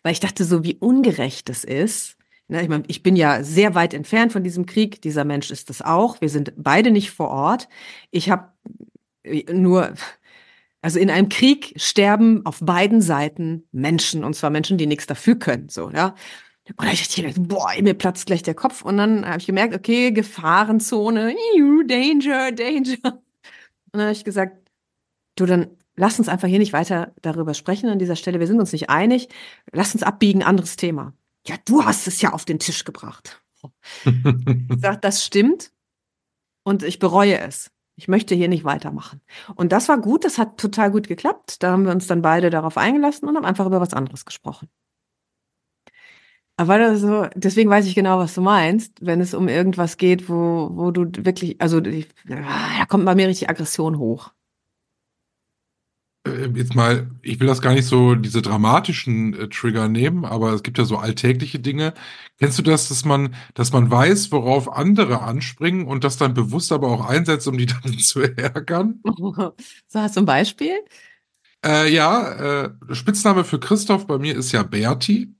weil ich dachte so, wie ungerecht es ist. Ne, ich meine, ich bin ja sehr weit entfernt von diesem Krieg. Dieser Mensch ist es auch. Wir sind beide nicht vor Ort. Ich habe nur, also in einem Krieg sterben auf beiden Seiten Menschen, und zwar Menschen, die nichts dafür können. So, ja. Und ich dachte, boah, mir platzt gleich der Kopf. Und dann habe ich gemerkt, okay, Gefahrenzone, Danger, Danger. Und dann habe ich gesagt, du, dann lass uns einfach hier nicht weiter darüber sprechen an dieser Stelle. Wir sind uns nicht einig. Lass uns abbiegen, anderes Thema. Ja, du hast es ja auf den Tisch gebracht. Ich sage, das stimmt und ich bereue es. Ich möchte hier nicht weitermachen. Und das war gut, das hat total gut geklappt. Da haben wir uns dann beide darauf eingelassen und haben einfach über was anderes gesprochen. Aber das so, deswegen weiß ich genau, was du meinst, wenn es um irgendwas geht, wo, wo du wirklich, also da kommt bei mir richtig Aggression hoch. Äh, Jetzt mal, ich will das gar nicht so diese dramatischen äh, Trigger nehmen, aber es gibt ja so alltägliche Dinge. Kennst du das, dass man, dass man weiß, worauf andere anspringen und das dann bewusst aber auch einsetzt, um die dann zu ärgern? So, hast du ein Beispiel? Äh, ja, äh, Spitzname für Christoph bei mir ist ja Berti.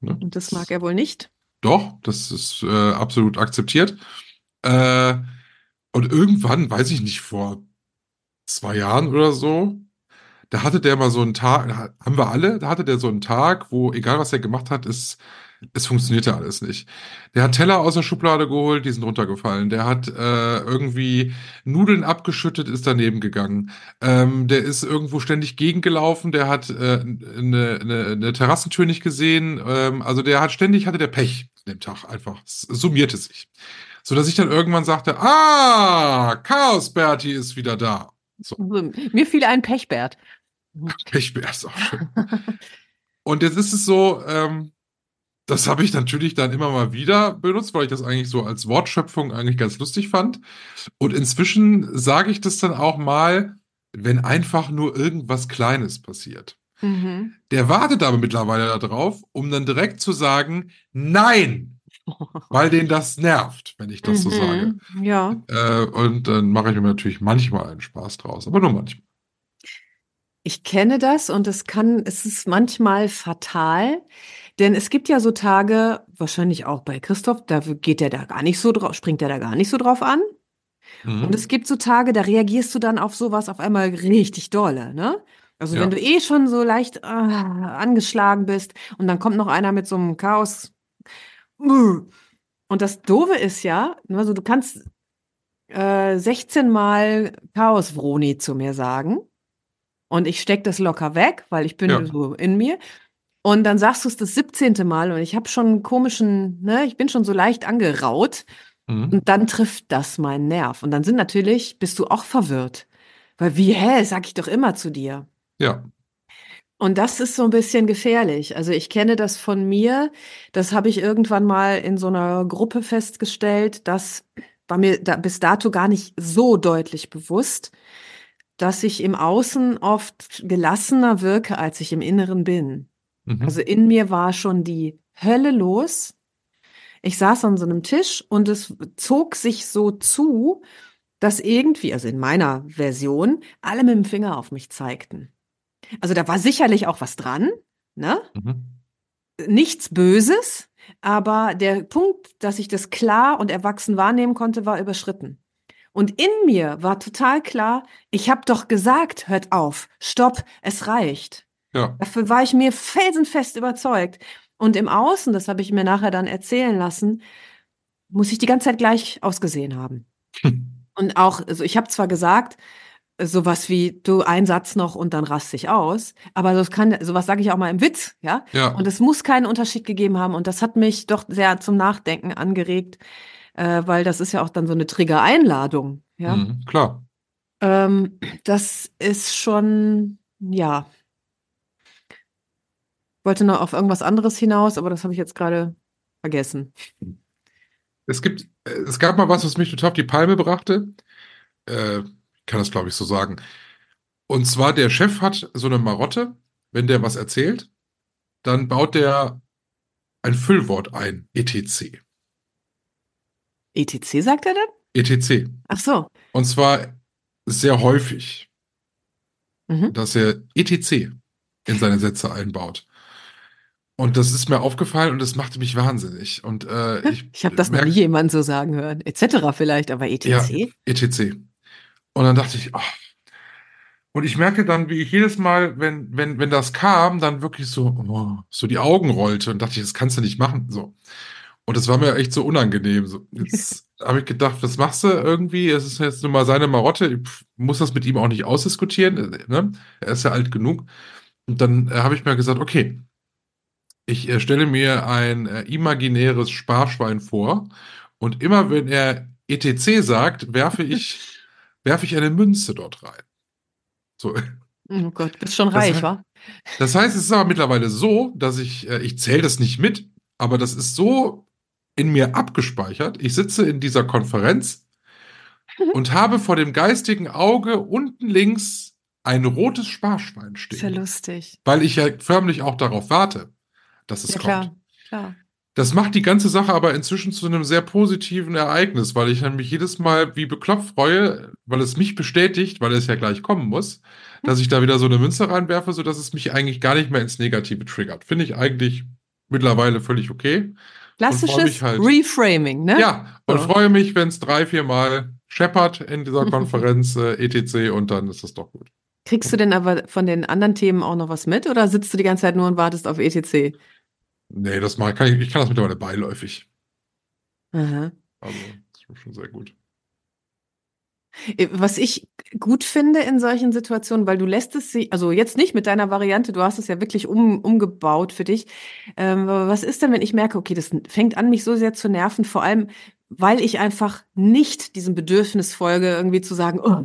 Ne? Und das mag er wohl nicht. Doch, das ist äh, absolut akzeptiert. Äh, und irgendwann, weiß ich nicht, vor zwei Jahren oder so, da hatte der mal so einen Tag, haben wir alle, da hatte der so einen Tag, wo egal was er gemacht hat, es, es funktionierte alles nicht. Der hat Teller aus der Schublade geholt, die sind runtergefallen. Der hat äh, irgendwie Nudeln abgeschüttet, ist daneben gegangen. Ähm, der ist irgendwo ständig gegengelaufen, der hat äh, eine, eine, eine Terrassentür nicht gesehen. Ähm, also der hat ständig, hatte der Pech an dem Tag einfach. Es summierte sich. So dass ich dann irgendwann sagte, ah, Chaos Berti ist wieder da. So. Mir fiel ein Pechbert. Pechbär ist auch schön. Und jetzt ist es so, ähm, das habe ich natürlich dann immer mal wieder benutzt, weil ich das eigentlich so als Wortschöpfung eigentlich ganz lustig fand. Und inzwischen sage ich das dann auch mal, wenn einfach nur irgendwas Kleines passiert. Mhm. Der wartet aber mittlerweile darauf, um dann direkt zu sagen, nein, weil den das nervt, wenn ich das so sage. Mhm. Ja. Äh, und dann mache ich mir natürlich manchmal einen Spaß draus, aber nur manchmal. Ich kenne das und es kann, es ist manchmal fatal, denn es gibt ja so Tage, wahrscheinlich auch bei Christoph, da geht er da gar nicht so drauf, springt er da gar nicht so drauf an. Mhm. Und es gibt so Tage, da reagierst du dann auf sowas auf einmal richtig dolle, ne? Also Ja. wenn du eh schon so leicht äh, angeschlagen bist und dann kommt noch einer mit so einem Chaos. Und das Doofe ist ja, also du kannst äh, 16 Mal Chaos Vroni zu mir sagen. und ich stecke das locker weg, weil ich bin Ja. so in mir. Und dann sagst du es das 17. Mal und ich habe schon einen komischen, ne, ich bin schon so leicht angeraut. Mhm. Und dann trifft das meinen Nerv. Und dann sind natürlich, bist du auch verwirrt. Weil wie, hä, sag ich doch immer zu dir. Ja. Und das ist so ein bisschen gefährlich. Also ich kenne das von mir. Das habe ich irgendwann mal in so einer Gruppe festgestellt. Das war mir da, bis dato gar nicht so deutlich bewusst, dass ich im Außen oft gelassener wirke, als ich im Inneren bin. Mhm. Also in mir war schon die Hölle los. Ich saß an so einem Tisch und es zog sich so zu, dass irgendwie, also in meiner Version, alle mit dem Finger auf mich zeigten. Also da war sicherlich auch was dran, ne? Mhm. Nichts Böses, aber der Punkt, dass ich das klar und erwachsen wahrnehmen konnte, war überschritten. Und in mir war total klar, ich habe doch gesagt, hört auf, stopp, es reicht. Ja. Dafür war ich mir felsenfest überzeugt. Und im Außen, das habe ich mir nachher dann erzählen lassen, muss ich die ganze Zeit gleich ausgesehen haben. Und auch, also ich habe zwar gesagt, sowas wie du ein Satz noch und dann rast dich aus, aber das kann, sowas sage ich auch mal im Witz, ja. Ja. Und es muss keinen Unterschied gegeben haben. Und das hat mich doch sehr zum Nachdenken angeregt, äh, weil das ist ja auch dann so eine Trigger-Einladung, ja. Mhm. Klar. Ähm, das ist schon, ja. Wollte noch auf irgendwas anderes hinaus, aber das habe ich jetzt gerade vergessen. Es gibt, es gab mal was, was mich total auf die Palme brachte. Äh, ich kann das, glaube ich, so sagen. Und zwar, der Chef hat so eine Marotte, wenn der was erzählt, dann baut der ein Füllwort ein, etc. ETC sagt er dann? etc. Ach so. Und zwar sehr häufig, Mhm. dass er etc. in seine Sätze einbaut. Und das ist mir aufgefallen und das machte mich wahnsinnig. Und äh, ich, Ich habe das noch nie jemanden so sagen hören. Etc. vielleicht, aber ETC? Ja. etc. Und dann dachte ich, ach. Und ich merke dann, wie ich jedes Mal, wenn, wenn, wenn das kam, dann wirklich so, oh, so die Augen rollte und dachte ich, das kannst du nicht machen. So. Und das war mir echt so unangenehm. So, jetzt habe ich gedacht, was machst du irgendwie? Es ist jetzt nun mal seine Marotte. Ich muss das mit ihm auch nicht ausdiskutieren. äh, Ne? Er ist ja alt genug. Und dann äh, habe ich mir gesagt, okay, ich äh, stelle mir ein äh, imaginäres Sparschwein vor und immer wenn er ETC sagt, werfe ich, werfe ich eine Münze dort rein. So. Oh Gott, bist schon Das reich, hat- wa? Das heißt, es ist aber mittlerweile so, dass ich, äh, ich zähle das nicht mit, aber das ist so in mir abgespeichert. Ich sitze in dieser Konferenz und habe vor dem geistigen Auge unten links ein rotes Sparschwein Ist ja stehen. lustig. Weil ich ja förmlich auch darauf warte, dass es Ja, kommt. klar. Das macht die ganze Sache aber inzwischen zu einem sehr positiven Ereignis, weil ich mich jedes Mal wie bekloppt freue, weil es mich bestätigt, weil es ja gleich kommen muss, dass ich da wieder so eine Münze reinwerfe, sodass es mich eigentlich gar nicht mehr ins Negative triggert. Finde ich eigentlich mittlerweile völlig okay. Klassisches halt. Reframing, ne? Ja, und So. freue mich, wenn es drei, vier Mal scheppert in dieser Konferenz äh, etc. und dann ist das doch gut. Kriegst du denn aber von den anderen Themen auch noch was mit oder sitzt du die ganze Zeit nur und wartest auf ETC? Nee, das mal, kann ich, ich kann das mittlerweile beiläufig. Aha. Also, das ist schon sehr gut. Äh, Was ich gut finde in solchen Situationen, weil du lässt es sie, also jetzt nicht mit deiner Variante, du hast es ja wirklich um, umgebaut für dich. Ähm, aber was ist denn, wenn ich merke, okay, das fängt an, mich so sehr zu nerven, vor allem, weil ich einfach nicht diesem Bedürfnis folge, irgendwie zu sagen, oh,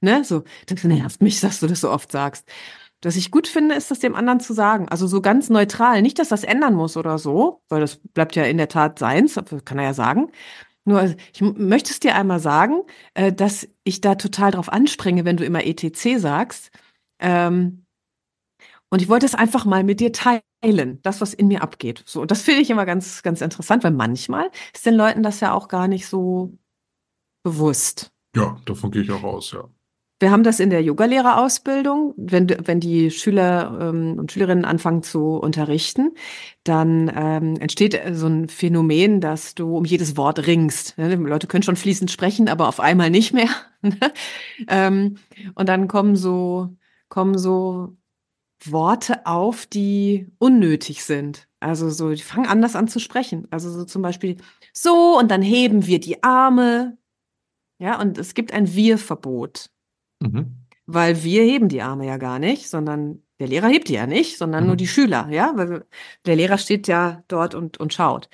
ne, so, das nervt mich, dass du das so oft sagst. Was ich gut finde, ist das dem anderen zu sagen. Also so ganz neutral. Nicht, dass das ändern muss oder so, weil das bleibt ja in der Tat seins, kann er ja sagen. Nur, also, ich möchte es dir einmal sagen, äh, dass ich da total drauf anspringe, wenn du immer ETC sagst. Ähm, und ich wollte es einfach mal mit dir teilen, das, was in mir abgeht. So, und das finde ich immer ganz, ganz interessant, weil manchmal ist den Leuten das ja auch gar nicht so bewusst. Ja, davon gehe ich auch aus, ja. Wir haben das in der Yogalehrerausbildung, wenn, wenn die Schüler ähm, und Schülerinnen anfangen zu unterrichten, dann ähm, entsteht äh, so ein Phänomen, dass du um jedes Wort ringst. Ne? Die Leute können schon fließend sprechen, aber auf einmal nicht mehr. ne? ähm, und dann kommen so, kommen so Worte auf, die unnötig sind. Also so, die fangen anders an zu sprechen. Also so zum Beispiel so und dann heben wir die Arme. Ja, und es gibt ein Wir-Verbot. Mhm. weil wir heben die Arme ja gar nicht, sondern der Lehrer hebt die ja nicht, sondern nur Mhm. die Schüler, ja, weil der Lehrer steht ja dort und, und schaut.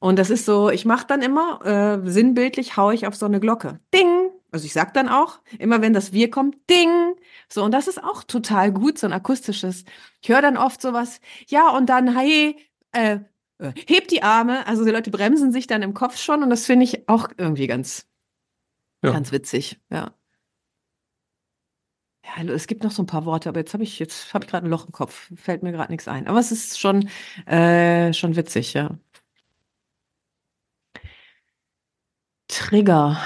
Und das ist so, ich mache dann immer, äh, sinnbildlich haue ich auf so eine Glocke. Ding! Also ich sag dann auch, immer wenn das Wir kommt, Ding! So, und das ist auch total gut, so ein akustisches. Ich höre dann oft sowas, ja, und dann, hey, äh, äh, hebt die Arme, also die Leute bremsen sich dann im Kopf schon und das finde ich auch irgendwie ganz, Ja. ganz witzig, ja. Ja, es gibt noch so ein paar Worte, aber jetzt habe ich jetzt habe ich gerade ein Loch im Kopf, fällt mir gerade nichts ein. Aber es ist schon äh, schon witzig, ja. Trigger.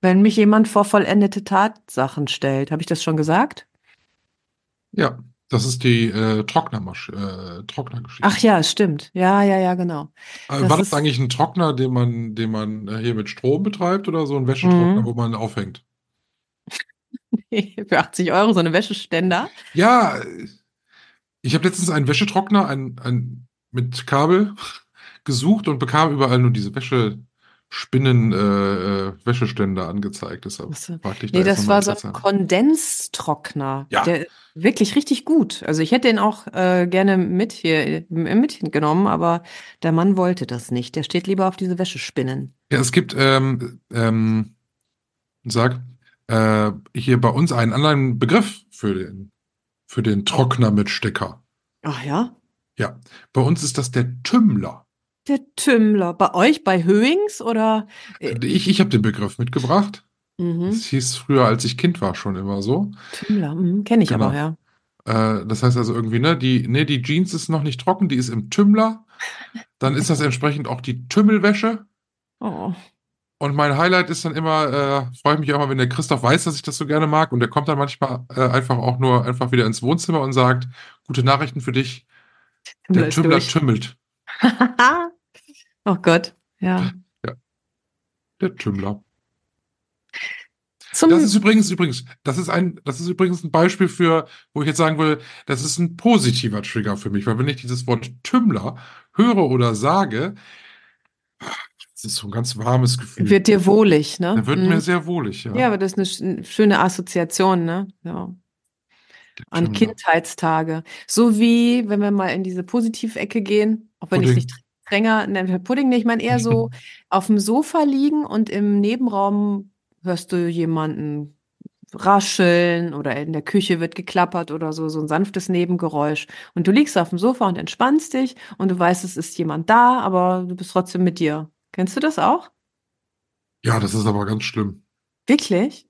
Wenn mich jemand vor vollendete Tatsachen stellt, habe ich das schon gesagt? Ja, das ist die äh, Trocknermasch äh, Trocknergeschichte. Ach ja, es stimmt. Ja, ja, ja, genau. Äh, das War das ist- eigentlich ein Trockner, den man, den man äh, hier mit Strom betreibt oder so ein Wäschetrockner, Mhm. wo man aufhängt? Für 80 Euro so eine Wäscheständer. Ja, ich habe letztens einen Wäschetrockner ein, ein, mit Kabel gesucht und bekam überall nur diese Wäschespinnen, äh, äh, Wäscheständer angezeigt. Deshalb so. ich Nee, da das war so ein. Kondenstrockner. Ja. Der wirklich richtig gut. Also ich hätte den auch äh, gerne mit hier äh, mitgenommen, aber der Mann wollte das nicht. Der steht lieber auf diese Wäschespinnen. Ja, es gibt, ähm, ähm, sag, äh, hier bei uns einen anderen Begriff für den, für den Trockner mit Stecker. Ach ja? Ja, bei uns ist das der Tümmler. Der Tümmler. Bei euch, bei Höings oder? Äh, Ich, ich habe den Begriff mitgebracht. mhm. Das hieß früher, als ich Kind war, schon immer so. Tümmler, mhm. kenne ich Genau. aber, ja. Äh, das heißt also irgendwie, ne, die, nee, die Jeans ist noch nicht trocken, die ist im Tümmler. Dann ist das entsprechend auch die Tümmelwäsche. Oh. Und mein Highlight ist dann immer, äh, freue ich mich auch mal, wenn der Christoph weiß, dass ich das so gerne mag. Und der kommt dann manchmal äh, einfach auch nur einfach wieder ins Wohnzimmer und sagt, gute Nachrichten für dich. Tümmler Der Tümmler durch. tümmelt. oh Gott, ja. Der Tümmler. Zum, Das ist übrigens, übrigens, das ist ein, das ist übrigens ein Beispiel für, wo ich jetzt sagen will, das ist ein positiver Trigger für mich, weil wenn ich dieses Wort Tümmler höre oder sage, das ist so ein ganz warmes Gefühl. wird dir wohlig, ne? Da wird Mhm. mir sehr wohlig, ja. Ja, aber das ist eine sch- schöne Assoziation, ne? Ja. An. Kindheitstage. So wie, wenn wir mal in diese Positivecke gehen, auch wenn ich es nicht strenger nenne, Pudding nicht, ich meine eher so auf dem Sofa liegen und im Nebenraum hörst du jemanden rascheln oder in der Küche wird geklappert oder so, so ein sanftes Nebengeräusch. Und du liegst auf dem Sofa und entspannst dich und du weißt, es ist jemand da, aber du bist trotzdem mit dir. Kennst du das auch? Ja, das ist aber ganz schlimm. Wirklich?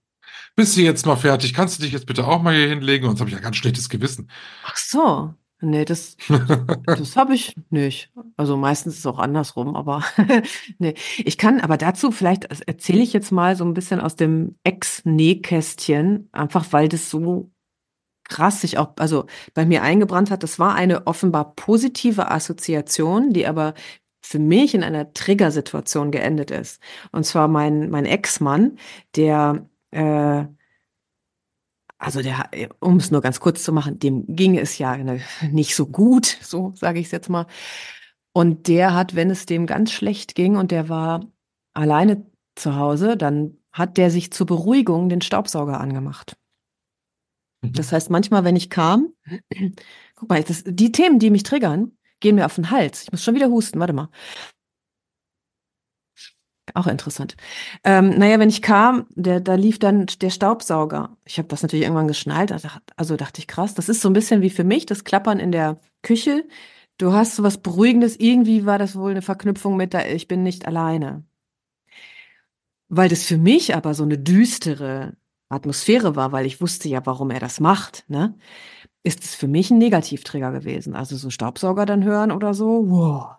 Bist du jetzt mal fertig? Kannst du dich jetzt bitte auch mal hier hinlegen? Sonst habe ich ja ganz schlechtes Gewissen. Ach so. Nee, das, Das habe ich nicht. Also meistens ist es auch andersrum, aber nee. Ich kann, aber dazu vielleicht erzähle ich jetzt mal so ein bisschen aus dem Ex-Nähkästchen, einfach weil das so krass sich auch, also bei mir eingebrannt hat. Das war eine offenbar positive Assoziation, die aber für mich in einer Triggersituation geendet ist. Und zwar mein, mein Ex-Mann, der äh, also der, um es nur ganz kurz zu machen, dem ging es ja ne, nicht so gut, so sage ich es jetzt mal. Und der hat, wenn es dem ganz schlecht ging und der war alleine zu Hause, dann hat der sich zur Beruhigung den Staubsauger angemacht. Das heißt, manchmal, wenn ich kam, guck mal, das, die Themen, die mich triggern, gehen mir auf den Hals. Ich muss schon wieder husten, warte mal. Auch interessant. Ähm, naja, wenn ich kam, der, da lief dann der Staubsauger. Ich habe das natürlich irgendwann geschnallt. Also, dachte ich, krass, das ist so ein bisschen wie für mich, das Klappern in der Küche. Du hast so was Beruhigendes. Irgendwie war das wohl eine Verknüpfung mit, da, ich bin nicht alleine. Weil das für mich aber so eine düstere Atmosphäre war, weil ich wusste ja, warum er das macht, ne? Ist es für mich ein Negativtrigger gewesen. Also so Staubsauger dann hören oder so, wow.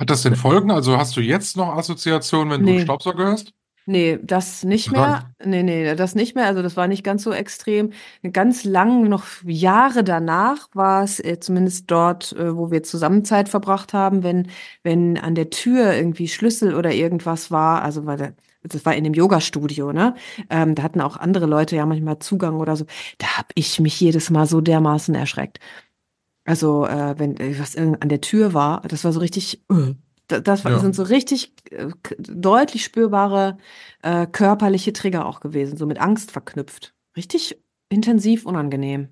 Hat das denn Folgen? Also hast du jetzt noch Assoziationen, wenn du Nee. einen Staubsauger hörst? Nee, das nicht mehr. Nee, nee, das nicht mehr. Also das war nicht ganz so extrem. Ganz lang, noch Jahre danach war es äh, zumindest dort, äh, wo wir zusammen Zeit verbracht haben, wenn, wenn an der Tür irgendwie Schlüssel oder irgendwas war, also weil der, das war in dem Yoga-Studio, ne? Ähm, da hatten auch andere Leute ja manchmal Zugang oder so. Da hab ich mich jedes Mal so dermaßen erschreckt. Also, äh, wenn äh, was an der Tür war, das war so richtig, äh, Da- Das war- Ja. sind so richtig äh, deutlich spürbare äh, körperliche Trigger auch gewesen, so mit Angst verknüpft. Richtig intensiv unangenehm.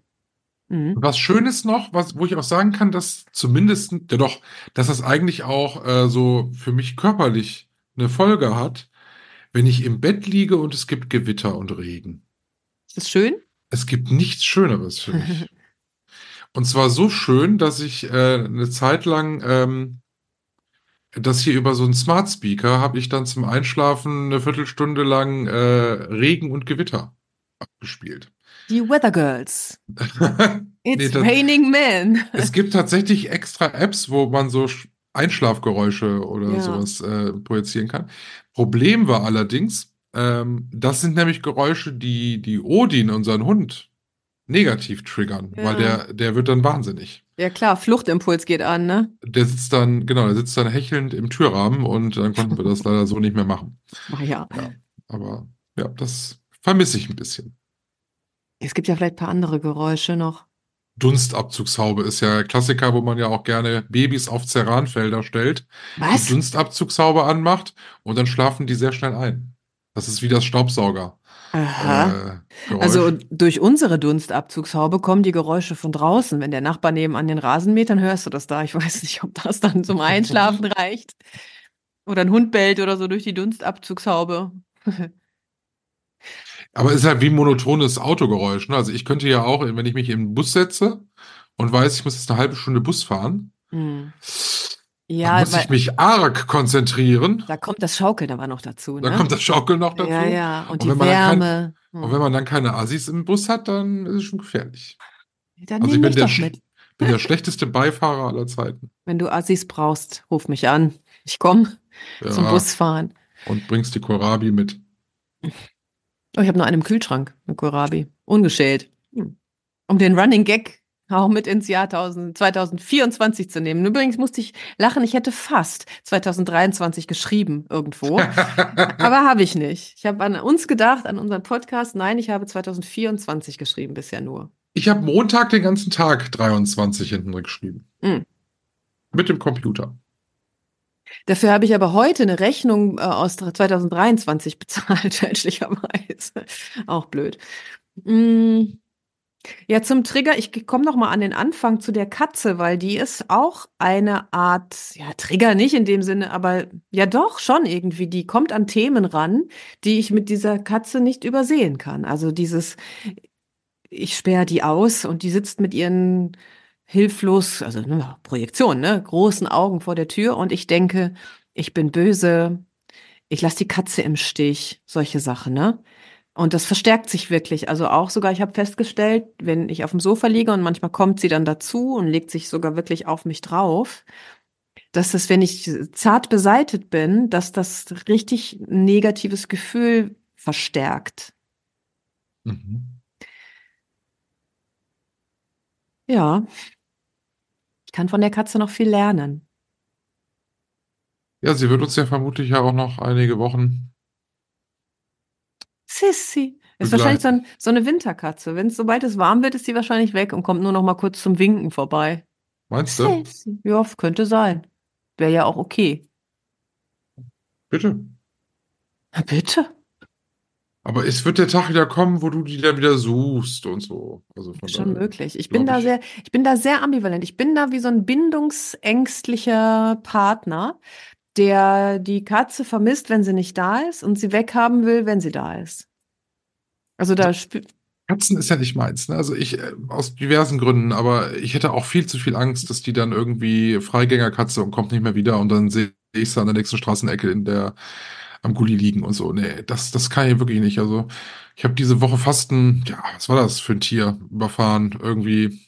Mhm. Was Schönes noch, was, wo ich auch sagen kann, dass zumindest, ja doch, dass das eigentlich auch äh, so für mich körperlich eine Folge hat, wenn ich im Bett liege und es gibt Gewitter und Regen. Ist das schön? Es gibt nichts Schöneres für mich. Und zwar so schön, dass ich äh, eine Zeit lang ähm, das hier über so einen Smart Speaker habe ich dann zum Einschlafen eine Viertelstunde lang äh, Regen und Gewitter abgespielt. Die Weather Girls. It's Nee, raining men. Es gibt tatsächlich extra Apps, wo man so Sch- Einschlafgeräusche oder Ja. sowas äh, projizieren kann. Problem war allerdings, ähm, das sind nämlich Geräusche, die die Odin, unseren Hund, negativ triggern, Ja. weil der, der wird dann wahnsinnig. Ja klar, Fluchtimpuls geht an, ne? Der sitzt dann, genau, der sitzt dann hechelnd im Türrahmen und dann konnten wir das leider so nicht mehr machen. Ach ja. Aber ja, das vermisse ich ein bisschen. Es gibt ja vielleicht ein paar andere Geräusche noch. Dunstabzugshaube ist ja Klassiker, wo man ja auch gerne Babys auf Ceranfelder stellt. Was? Dunstabzugshaube anmacht und dann schlafen die sehr schnell ein. Das ist wie das Staubsauger. Aha. Äh. Also durch unsere Dunstabzugshaube kommen die Geräusche von draußen. Wenn der Nachbar nebenan den Rasen mäht, dann hörst du das da. Ich weiß nicht, ob das dann zum Einschlafen reicht. Oder ein Hund bellt oder so durch die Dunstabzugshaube. Aber es ist halt wie ein monotones Autogeräusch. Ne? Also ich könnte ja auch, wenn ich mich in den Bus setze und weiß, ich muss jetzt eine halbe Stunde Bus fahren, Hm. Ja, muss weil ich mich arg konzentrieren. da kommt das Schaukeln aber noch dazu, ne? kommt das Schaukeln noch dazu. Ja, ja. Und, Und die dann kein- Wärme. Hm. Und wenn man dann keine Assis im Bus hat, dann ist es schon gefährlich. dann also ich bin mich der, bin der schlechteste Beifahrer aller Zeiten. Wenn du Assis brauchst, ruf mich an. Ich komme zum Ja, Busfahren. und bringst die Kohlrabi mit. Oh, ich habe nur einen im Kühlschrank, eine Kohlrabi. Ungeschält. Hm. Um den Running Gag auch mit ins Jahr 1000, 2024 zu nehmen. Übrigens musste ich lachen, ich hätte fast 2023 geschrieben irgendwo. aber habe ich nicht. Ich habe an uns gedacht, an unseren Podcast. Nein, ich habe 2024 geschrieben bisher nur. Ich habe Montag den ganzen Tag 23 hinten drin geschrieben. Mhm. Mit dem Computer. Dafür habe ich aber heute eine Rechnung äh, aus 2023 bezahlt, fälschlicherweise. Auch blöd. Mm. Ja, zum Trigger, ich komme noch mal an den Anfang zu der Katze, weil die ist auch eine Art, ja, Trigger nicht in dem Sinne, aber ja doch schon irgendwie, die kommt an Themen ran, die ich mit dieser Katze nicht übersehen kann. Also dieses, ich sperre die aus und die sitzt mit ihren hilflos, also ne, Projektion, ne, großen Augen vor der Tür und ich denke, ich bin böse, ich lasse die Katze im Stich, solche Sachen, ne? Und das verstärkt sich wirklich. Also auch sogar, ich habe festgestellt, wenn ich auf dem Sofa liege und manchmal kommt sie dann dazu und legt sich sogar wirklich auf mich drauf, dass das, wenn ich zart beseitet bin, dass das richtig ein negatives Gefühl verstärkt. Mhm. Ja. Ich kann von der Katze noch viel lernen. Ja, sie wird uns ja vermutlich ja auch noch einige Wochen. Sissy. Ist wahrscheinlich so, ein, so eine Winterkatze. Wenn es sobald es warm wird, ist sie wahrscheinlich weg und kommt nur noch mal kurz zum Winken vorbei. Meinst du? Sissy. Ja, könnte sein. Wäre ja auch okay. Bitte. Na bitte. Aber es wird der Tag wieder kommen, wo du die dann wieder suchst und so. Also von Schon daher, möglich. Ich bin da ich. sehr, ich bin da sehr ambivalent. Ich bin da wie so ein bindungsängstlicher Partner, der die Katze vermisst, wenn sie nicht da ist und sie weghaben will, wenn sie da ist. Also da Katzen ist ja nicht meins. Ne? Also ich, äh, aus diversen Gründen, aber ich hätte auch viel zu viel Angst, dass die dann irgendwie Freigängerkatze und kommt nicht mehr wieder und dann sehe ich sie an der nächsten Straßenecke in der am Gully liegen und so. Nee, das, das kann ich wirklich nicht. Also ich habe diese Woche fast ein, ja, was war das für ein Tier überfahren? Irgendwie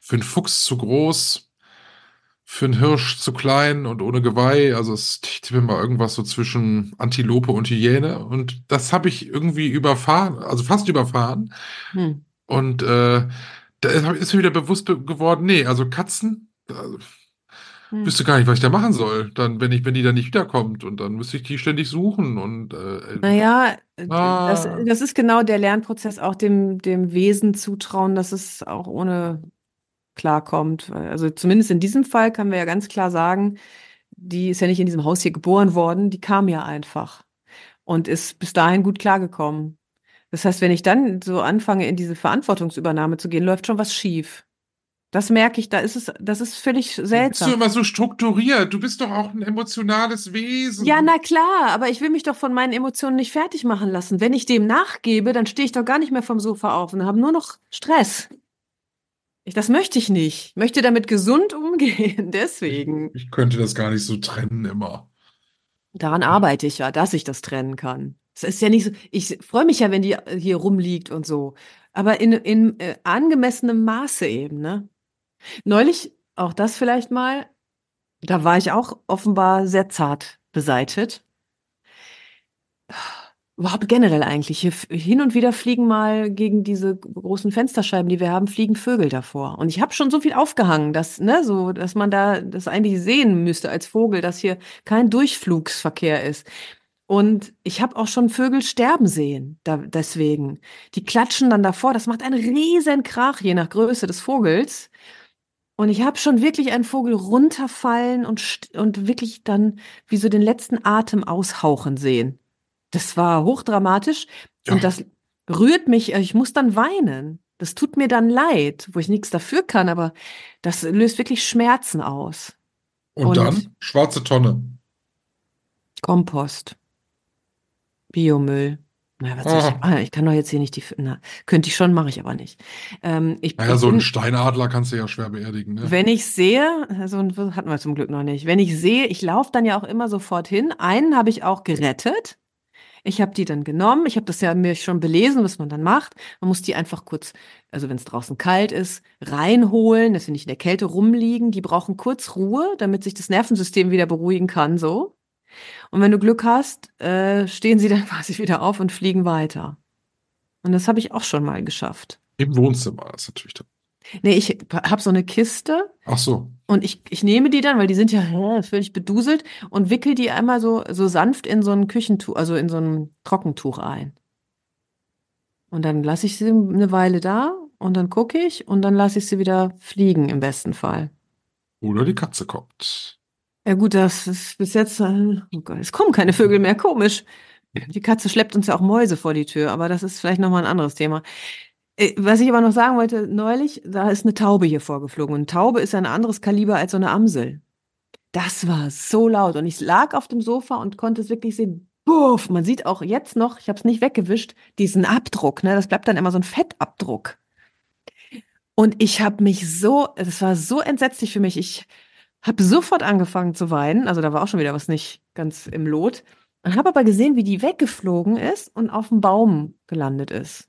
für einen Fuchs zu groß, für einen Hirsch zu klein und ohne Geweih. Also es ich tippe mal irgendwas so zwischen Antilope und Hyäne. Und das habe ich irgendwie überfahren, also fast überfahren. hm. Und äh, da ist mir wieder bewusst be- geworden, nee, also Katzen, da Hm. wüsste gar nicht, was ich da machen soll. Dann, wenn ich, wenn die dann nicht wiederkommt und dann müsste ich die ständig suchen und äh, Naja, äh, Ah. das, das ist genau der Lernprozess, auch dem, dem Wesen zutrauen, dass es auch ohne klarkommt. Also zumindest in diesem Fall können wir ja ganz klar sagen, die ist ja nicht in diesem Haus hier geboren worden, die kam ja einfach und ist bis dahin gut klargekommen. Das heißt, wenn ich dann so anfange, in diese Verantwortungsübernahme zu gehen, läuft schon was schief. Das merke ich, da ist es, das ist völlig Bist du seltsam. immer so strukturiert? Du bist doch auch ein emotionales Wesen. Ja, na klar, aber ich will mich doch von meinen Emotionen nicht fertig machen lassen. Wenn ich dem nachgebe, dann stehe ich doch gar nicht mehr vom Sofa auf und habe nur noch Stress. Ich, das möchte ich nicht. Ich möchte damit gesund umgehen, deswegen. Ich könnte das gar nicht so trennen immer. Daran arbeite ich ja, dass ich das trennen kann. Es ist ja nicht so, ich freue mich ja, wenn die hier rumliegt und so. Aber in, in äh, angemessenem Maße eben, ne? Neulich, auch das vielleicht mal, da war ich auch offenbar sehr zart beseitet. Überhaupt generell eigentlich. Hin und wieder fliegen mal gegen diese großen Fensterscheiben, die wir haben, fliegen Vögel davor. Und ich habe schon so viel aufgehangen, dass, ne, so, dass man da das eigentlich sehen müsste als Vogel, dass hier kein Durchflugsverkehr ist. Und ich habe auch schon Vögel sterben sehen, da, deswegen. Die klatschen dann davor, das macht einen riesen Krach, je nach Größe des Vogels. Und ich habe schon wirklich einen Vogel runterfallen und, und wirklich dann wie so den letzten Atem aushauchen sehen. Das war hochdramatisch Ja. und das rührt mich, ich muss dann weinen. Das tut mir dann leid, wo ich nichts dafür kann, aber das löst wirklich Schmerzen aus. Und, Und- dann schwarze Tonne. Kompost. Biomüll. Na, was soll ich, Ah. ah, ich kann doch jetzt hier nicht die, na, könnte ich schon, mache ich aber nicht. Ähm, ich, Naja, so einen Steinadler kannst du ja schwer beerdigen. Ne? Wenn ich sehe, so einen hatten wir zum Glück noch nicht. Wenn ich sehe, ich laufe dann ja auch immer sofort hin. Einen habe ich auch gerettet. Ich habe die dann genommen. Ich habe das ja mir schon belesen, was man dann macht. Man muss die einfach kurz, also wenn es draußen kalt ist, reinholen, dass sie nicht in der Kälte rumliegen. Die brauchen kurz Ruhe, damit sich das Nervensystem wieder beruhigen kann, so. Und wenn du Glück hast, äh, stehen sie dann quasi wieder auf und fliegen weiter. Und das habe ich auch schon mal geschafft. Im Wohnzimmer ist natürlich. Da. Nee, ich habe so eine Kiste Ach so. und ich, ich nehme die dann, weil die sind ja hä, völlig beduselt und wickel die einmal so, so sanft in so ein Küchentuch, also in so ein Trockentuch ein. Und dann lasse ich sie eine Weile da und dann gucke ich und dann lasse ich sie wieder fliegen im besten Fall. Oder die Katze kommt. Ja gut, das ist bis jetzt, äh, oh Gott, es kommen keine Vögel mehr, komisch. Die Katze schleppt uns ja auch Mäuse vor die Tür, aber das ist vielleicht nochmal ein anderes Thema. Äh, Was ich aber noch sagen wollte, neulich, da ist eine Taube hier vorgeflogen. Und Taube ist ein anderes Kaliber als so eine Amsel. Das war so laut. Und ich lag auf dem Sofa und konnte es wirklich sehen. Buff! Man sieht auch jetzt noch, ich habe es nicht weggewischt, diesen Abdruck. Ne? Das bleibt dann immer so ein Fettabdruck. Und ich habe mich so, das war so entsetzlich für mich. Ich habe sofort angefangen zu weinen. Also da war auch schon wieder was nicht ganz im Lot. Und habe aber gesehen, wie die weggeflogen ist und auf dem Baum gelandet ist.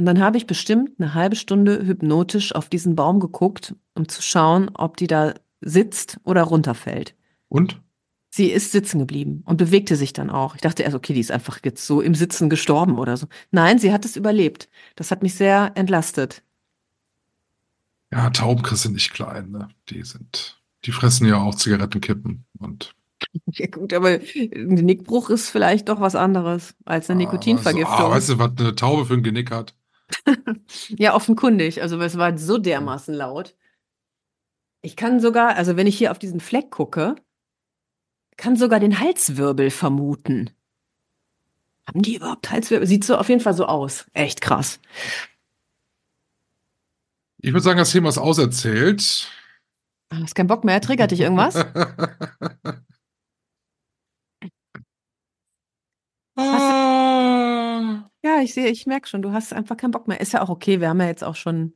Und dann habe ich bestimmt eine halbe Stunde hypnotisch auf diesen Baum geguckt, um zu schauen, ob die da sitzt oder runterfällt. Und? Sie ist sitzen geblieben und bewegte sich dann auch. Ich dachte erst, okay, die ist einfach jetzt so im Sitzen gestorben oder so. Nein, sie hat es überlebt. Das hat mich sehr entlastet. Ja, Taubenkriss sind nicht klein, ne? Die sind, die fressen ja auch Zigarettenkippen und Ja gut, aber ein Genickbruch ist vielleicht doch was anderes als eine Nikotinvergiftung. Ah, weißt du, was eine Taube für ein Genick hat? Ja, offenkundig. Also es war so dermaßen laut. Ich kann sogar, also wenn ich hier auf diesen Fleck gucke, kann sogar den Halswirbel vermuten. Haben die überhaupt Halswirbel? Sieht so auf jeden Fall so aus. Echt krass. Ich würde sagen, das Thema ist auserzählt. Hast keinen Bock mehr? Triggert dich irgendwas? Ja, ich sehe, ich merke schon, du hast einfach keinen Bock mehr. Ist ja auch okay, wir haben ja jetzt auch schon.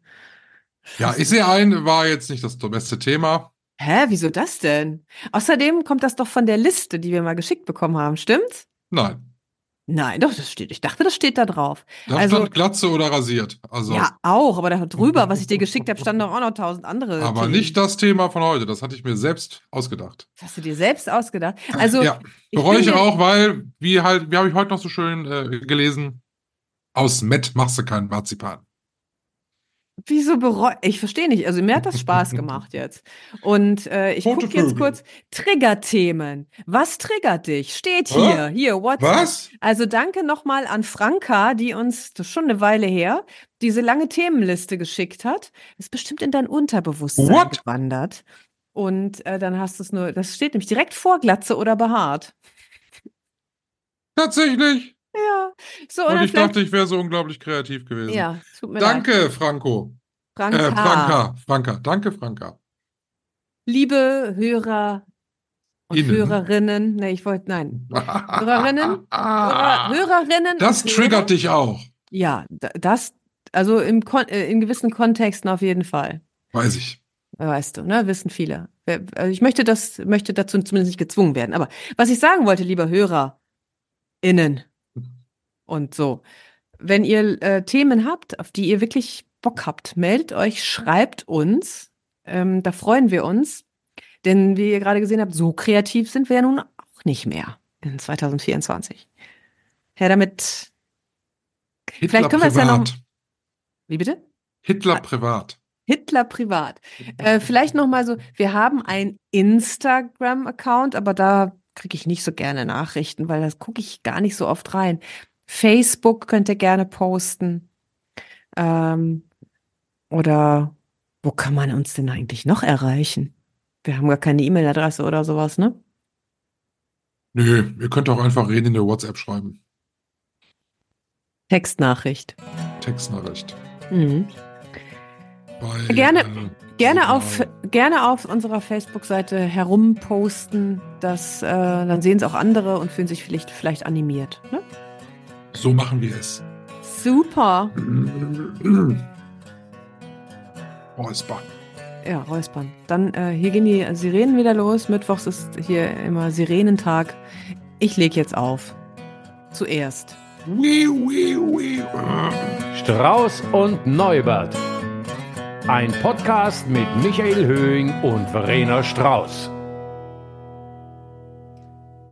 Ja, ich sehe ein, war jetzt nicht das beste Thema. Hä, wieso das denn? Außerdem kommt das doch von der Liste, die wir mal geschickt bekommen haben, stimmt's? Nein. Nein, doch, das steht. Ich dachte, das steht da drauf. Da Also- stand Glatze oder rasiert. Also, Ja, auch, aber da drüber, was ich dir geschickt habe, standen doch auch noch tausend andere. aber Themen. nicht das Thema von heute. Das hatte ich mir selbst ausgedacht. Das hast du dir selbst ausgedacht. Also, ja, ich bereue ich mir- auch, weil, wie halt, wie habe ich heute noch so schön äh, gelesen, aus Met machst du keinen Marzipan. Wieso bereue ich? verstehe nicht. Also, mir hat das Spaß gemacht jetzt. Und äh, ich gucke jetzt kurz. Triggerthemen. Was triggert dich? Steht Hä? hier. Hier, WhatsApp. Was? Also danke nochmal an Franka, die uns, das ist schon eine Weile her, diese lange Themenliste geschickt hat. Ist bestimmt in dein Unterbewusstsein What? gewandert. Und äh, dann hast du es nur, das steht nämlich direkt vor Glatze oder behaart. Tatsächlich. Ja. So, Und, dann ich dachte, ich wäre so unglaublich kreativ gewesen. ja, tut mir leid. Danke, Franco. Franka. Äh, Franka. Franka. Danke, Franka. Liebe Hörer und Innen. Hörerinnen, nee, ich wollte, nein, Hörerinnen? Hörer, Hörerinnen. Das und triggert Hörer. dich auch. Ja, da- das, also im äh, in gewissen Kontexten auf jeden Fall. Weiß ich. Weißt du, ne? Wissen viele. Also ich möchte das, möchte dazu zumindest nicht gezwungen werden. Aber was ich sagen wollte, lieber HörerInnen und so, wenn ihr äh, Themen habt, auf die ihr wirklich Bock habt, meldet euch, schreibt uns. Ähm, da freuen wir uns. Denn wie ihr gerade gesehen habt, so kreativ sind wir ja nun auch nicht mehr in 2024. Her damit. Hitler Vielleicht können wir es ja noch. privat. Wie bitte? Hitler privat. Hitler privat. Äh, vielleicht noch mal so, wir haben einen Instagram-Account, aber da kriege ich nicht so gerne Nachrichten, weil das gucke ich gar nicht so oft rein. Facebook könnt ihr gerne posten. Ähm, oder wo kann man uns denn eigentlich noch erreichen? Wir haben gar keine E-Mail-Adresse oder sowas, ne? Nö, ihr könnt auch einfach reden in der WhatsApp schreiben. Textnachricht. Textnachricht. Mhm. Bei, Gerne- äh, Gerne Signal. auf, gerne auf unserer Facebook-Seite herumposten, das, äh, dann sehen es auch andere und fühlen sich vielleicht, vielleicht animiert. Ne? So machen wir es. Super. Räusper. Ja, Räuspern. Dann, äh, hier gehen die Sirenen wieder los. Mittwochs ist hier immer Sirenentag. Ich leg jetzt auf. Zuerst. Wii, wii, wii. Strauß und Neubert. Ein Podcast mit Michael Höhing und Verena Strauß.